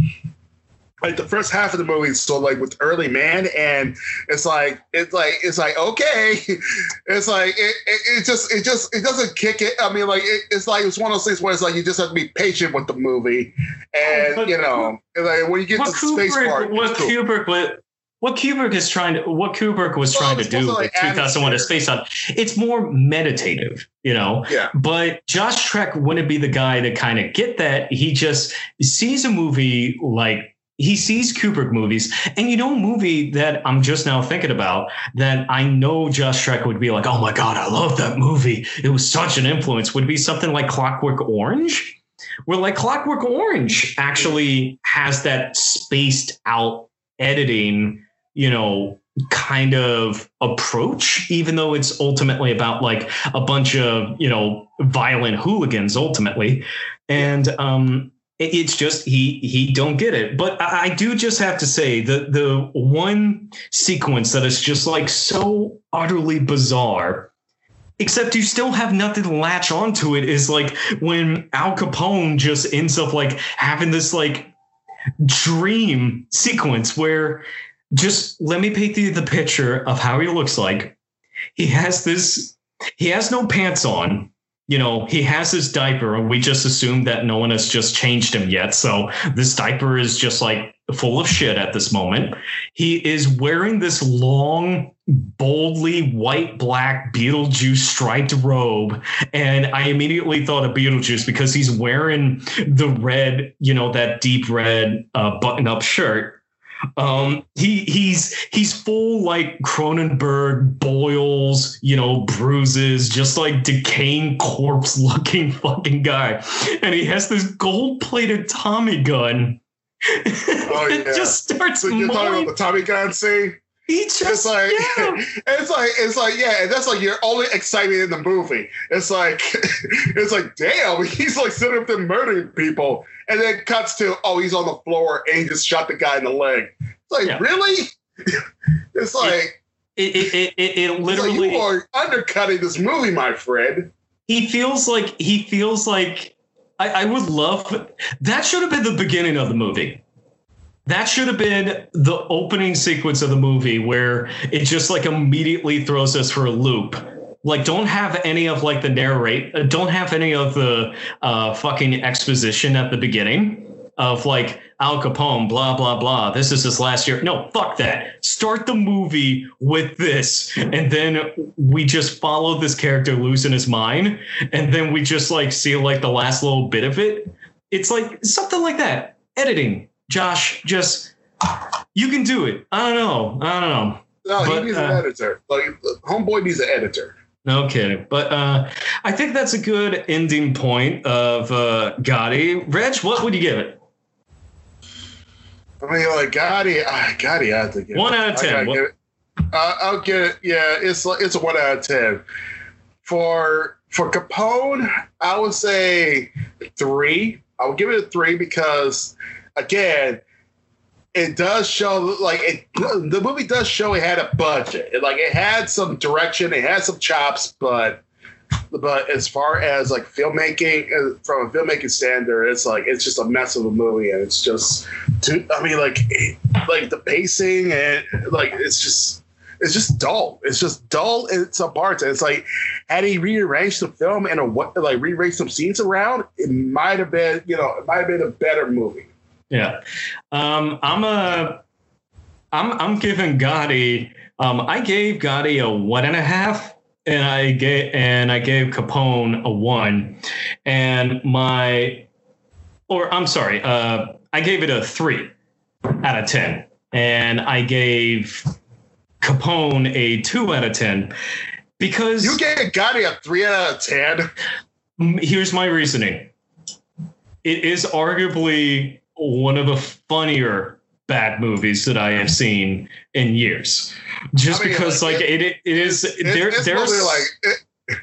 B: like the first half of the movie is so like with early man and it's like it's like it's like okay (laughs) it's like it, it, it just it just it doesn't kick it i mean like it, it's like it's one of those things where it's like you just have to be patient with the movie and oh,
A: But-
B: you know like when you get to the space part
A: what
B: cool.
A: Kubrick, what, what Kubrick is trying to, what Kubrick was
B: Well,
A: trying to do
B: to,
A: with 2001: A. Space Odyssey, it's more meditative, you know.
B: yeah
A: But Josh Trank wouldn't be the guy to kind of get that. He just sees a movie like he sees Kubrick movies, and you know, a movie that I'm just now thinking about that I know Josh Trank would be like, oh my god, I love that movie. It was such an influence. Would be something like Clockwork Orange, where like Clockwork Orange actually has that spaced out editing, you know, kind of approach, even though it's ultimately about like a bunch of, you know, violent hooligans ultimately. And um it's just he he don't get it. But I do just have to say the the one sequence that is just like so utterly bizarre except you still have nothing to latch onto it is like when Al Capone just ends up like having this like dream sequence where just let me paint you the picture of how he looks like. He has this, he has no pants on. You know, he has his diaper, and we just assume that no one has just changed him yet. So this diaper is just like full of shit at this moment. He is wearing this long, boldly white black Beetlejuice striped robe. And I immediately thought of Beetlejuice because he's wearing the red, you know, that deep red uh, button up shirt. Um, he he's he's full like Cronenberg boils, you know, bruises, just like decaying corpse looking (laughs) fucking guy. And he has this gold plated Tommy gun. (laughs)
B: Oh,
A: it just starts
B: so you're talking about the tommy gun scene
A: he just
B: it's like
A: yeah. (laughs)
B: it's like it's like yeah that's like your only excitement in the movie it's like (laughs) it's like damn (laughs) he's like sitting up there murdering people and then cuts to oh he's on the floor and he just shot the guy in the leg it's like
A: Yeah.
B: really it's like,
A: it, it, it, it, it
B: it's like
A: literally
B: you are undercutting this movie my friend
A: he feels like he feels like I, I would love that should have been the beginning of the movie. That should have been the opening sequence of the movie where it just like immediately throws us for a loop. Like, don't have any of like the narrate, uh, don't have any of the uh, fucking exposition at the beginning of like Al Capone, blah blah blah. This is his last year. No, fuck that. Start the movie with this, and then we just follow this character losing his mind, and then we just like see like the last little bit of it. It's like something like that. Editing, Josh. Just you can do it. I don't know. I don't know.
B: no
A: But,
B: he needs
A: uh,
B: an editor like homeboy needs an editor
A: No kidding. But uh, I think that's a good ending point of uh, Gotti. Reg, what would you give it?
B: I mean, like Gotti, Gotti, I have to give
A: One
B: it-
A: out of 10.
B: give uh, I'll get it. Yeah, it's like it's a one out of ten. For for Capone, I would say three. I would give it a three because, again, it does show like it. The movie does show it had a budget. It, like it had some direction, it had some chops, but but as far as like filmmaking, uh, from a filmmaking standard, it's like it's just a mess of a movie, and it's just too. I mean, like like the pacing and like it's just it's just dull. It's just dull in some parts. And it's like had he rearranged the film and a like rearranged some scenes around, it might have been you know it might have been a better movie.
A: Yeah. Um, I'm a I'm I'm giving Gotti um I gave Gotti a one and a half and I gave and I gave Capone a one and my or I'm sorry, uh I gave it a three out of ten. And I gave Capone a two out of ten because
B: You gave Gotti a three out of ten.
A: Mm, here's my reasoning. It is arguably one of the funnier bad movies that I have seen in years. Just
B: I mean,
A: because,
B: like,
A: like, it, it, it is there.
B: it's
A: There's
B: like it,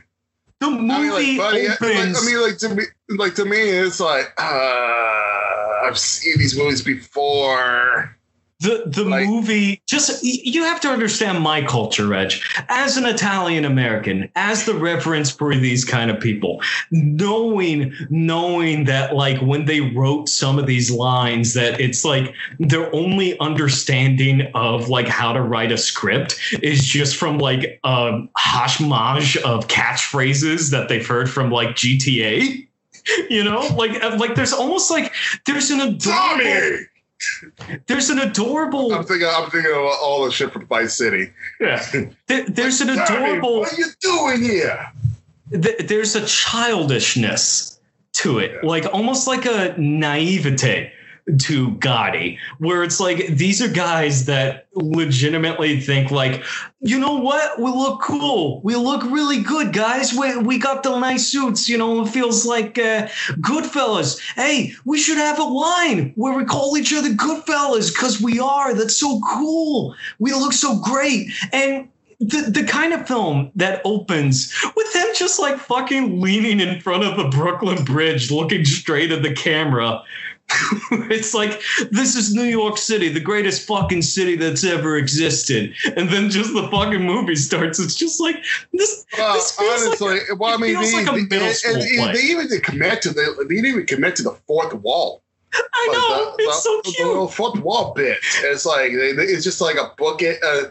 A: the
B: I mean,
A: movie
B: like, buddy, like,
A: opens.
B: I mean, like to me, like to me, it's like uh, I've seen these movies before.
A: The the
B: Like-
A: movie just you have to understand my culture reg as an italian american as the reference for these kind of people knowing knowing that like when they wrote some of these lines that it's like their only understanding of like how to write a script is just from like a hashmage of catchphrases that they've heard from like gta (laughs) you know like uh, like there's almost like there's an adorable. There's an adorable
B: I'm thinking. I'm thinking of all the shit from Vice City.
A: yeah. There, there's an adorable
B: What are you doing here?
A: th- there's a childishness to it like almost like a naivete to Gotti, where it's like these are guys that legitimately think like, you know what, we look cool, we look really good, guys. We we got the nice suits, you know. It feels like uh, Goodfellas. Hey, we should have a line where we call each other Goodfellas because we are. That's so cool. We look so great, and the, the kind of film that opens with them just like fucking leaning in front of the Brooklyn Bridge, looking straight at the camera. (laughs) it's like this is New York City, the greatest fucking city that's ever existed, and then just the fucking movie starts. It's just like this.
B: Well,
A: this like
B: honestly,
A: a-
B: well, I mean, they,
A: like
B: they- and they even did commit to the. They didn't even commit to the fourth wall.
A: I
B: Like,
A: know
B: the,
A: it's so
B: the,
A: cute.
B: The little fourth wall bit. It's like they, they- it's just like a book. Uh,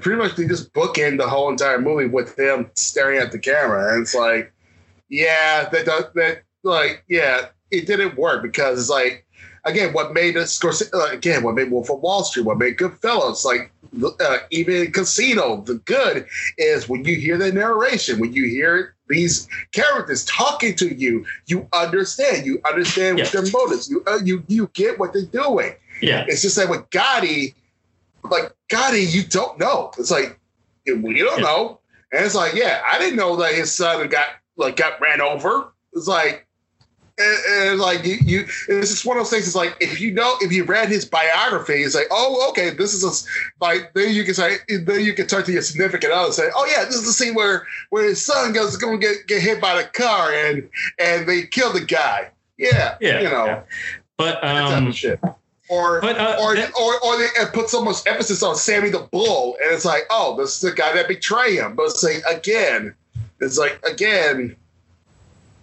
B: pretty much they just bookend the whole entire movie with them staring at the camera, and it's like, yeah, that that. Like, yeah, it didn't work because it's like, again, what made us Scorsese, uh, again, what made Wolf of Wall Street, what made Goodfellas, like uh, even Casino, the good is when you hear the narration, when you hear these characters talking to you, you understand. You understand
A: Yeah.
B: their motives. You uh, you you get what they're doing.
A: Yeah,
B: It's just that with Gotti, like Gotti, you don't know. It's like we don't
A: Yeah.
B: know, and it's like, yeah, I didn't know that his son got like got ran over. It's like. And, and like you, you, it's just one of those things. It's like if you know, if you read his biography, it's like, oh, okay, this is a like. Then you can say, then you can turn to your significant other and say, oh yeah, this is the scene where where his son goes going to get get hit by the car and and they kill the guy. Yeah,
A: yeah,
B: you know,
A: yeah. But um,
B: shit. Or
A: but uh,
B: or,
A: that-
B: or or they put so much emphasis on Sammy the Bull, and it's like, oh, this is the guy that betrayed him. But it's like again, it's like again,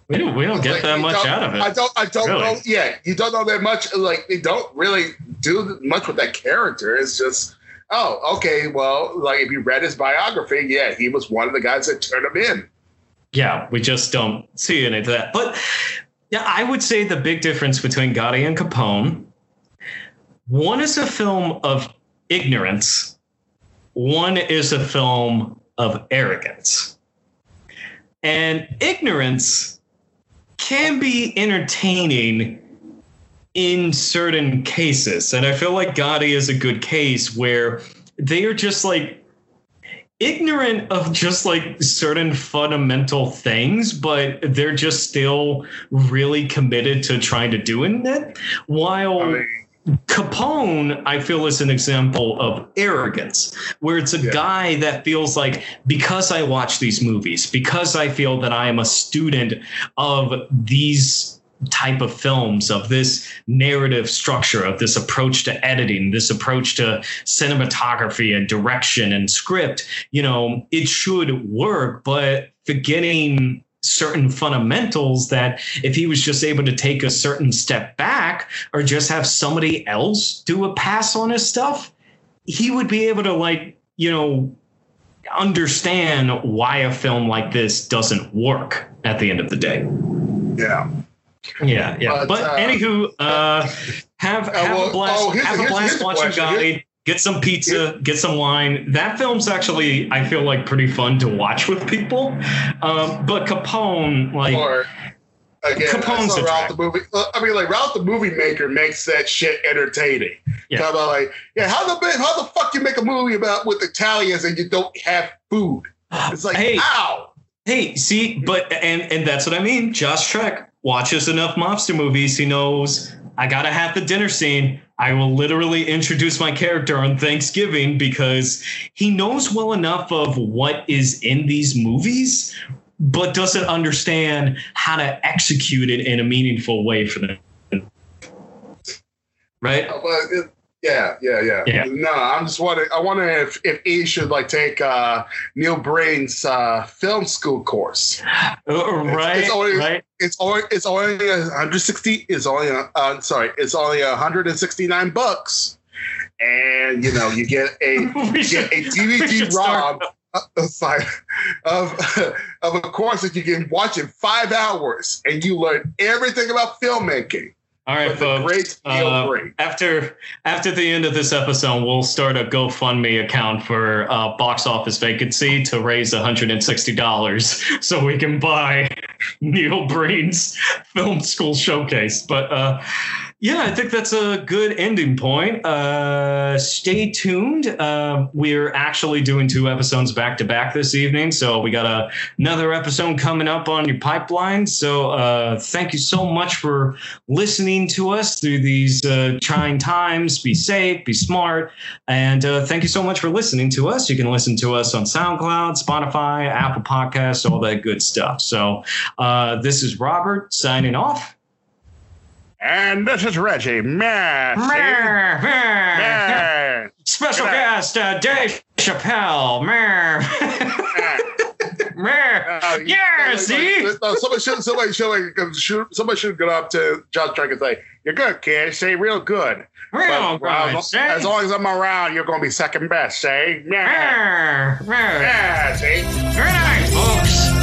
A: we don't we don't get
B: like,
A: that much out of it.
B: I don't, I don't
A: Really?
B: know. Yeah, you don't know that much. Like they don't really do much with that character. It's just, oh, okay, well, like if you read his biography, yeah, he was one of the guys that turned him in.
A: yeah, we just don't see any of that. But yeah, I would say the big difference between Gotti and Capone, one is a film of ignorance, one is a film of arrogance. And ignorance can be entertaining in certain cases. And I feel like Gotti is a good case where they are just like ignorant of just like certain fundamental things, but they're just still really committed to trying to doing it. While
B: I mean,
A: Capone, I feel, is an example of arrogance, where it's a
B: Yeah.
A: guy that feels like because I watch these movies, because I feel that I am a student of these type of films, of this narrative structure, of this approach to editing, this approach to cinematography and direction and script, you know, it should work, but forgetting certain fundamentals that if he was just able to take a certain step back or just have somebody else do a pass on his stuff, he would be able to like, you know, understand why a film like this doesn't work at the end of the day.
B: yeah.
A: Yeah, yeah.
B: But,
A: But,
B: uh,
A: anywho, uh, have have
B: well,
A: a blast.
B: oh,
A: have a blast watching
B: question.
A: Get some pizza, get some wine. That film's actually, I feel like, pretty fun to watch with people. Um, but Capone, like,
B: Or again,
A: Capone's
B: I
A: a
B: Ralph the movie. uh, I mean, like Ralph the movie maker makes that shit entertaining.
A: Yeah.
B: Talk about like, yeah, how the how the fuck you make a movie about with Italians and you don't have food? It's like,
A: hey,
B: ow.
A: Hey, see, but and and that's what I mean. Josh Trank watches enough mobster movies. He knows I gotta have the dinner scene. I will literally introduce my character on Thanksgiving because he knows well enough of what is in these movies, but doesn't understand how to execute it in a meaningful way for them. Right?
B: Yeah, yeah, yeah,
A: Yeah.
B: No, I'm just wondering. I wonder if if E should like take uh, Neil Breen's uh, film school course.
A: Uh, right,
B: it's only-
A: right.
B: It's only it's only 160. It's only uh, sorry. It's only 169 bucks, and you know you get a (laughs) you
A: should,
B: get a DVD (laughs) ROM. Sorry, of of a course that you can watch in five hours, and you learn everything about filmmaking.
A: All right, folks.
B: great
A: uh, after after the end of this episode, we'll start a GoFundMe account for uh, box office vacancy to raise $160 (laughs) so we can buy (laughs) Neil Breen's film school showcase. But uh, yeah, I think that's a good ending point. Uh, stay tuned. Uh, we're actually doing two episodes back to back this evening, so we got a, another episode coming up on your pipeline. So uh, thank you so much for listening to us through these uh, trying times. Be safe, be smart, and uh, thank you so much for listening to us. You can listen to us on SoundCloud, Spotify, Apple Podcasts, all that good stuff. So uh, this is Robert signing off.
B: And this is Reggie. Man.
A: Mer, mer. Special guest uh, Dave Chappelle. Mer. Mer.
B: Uh,
A: Yeah,
B: like,
A: see?
B: like, no, somebody should somebody should like, should somebody should go up to Josh Trank and say, "You're good, kid. Say real good."
A: Real
B: But, uh,
A: good,
B: as, as long as I'm around, you're gonna be second best. Say, yeah,
A: Mer. Mer.
B: yeah. See.
A: Good night, folks.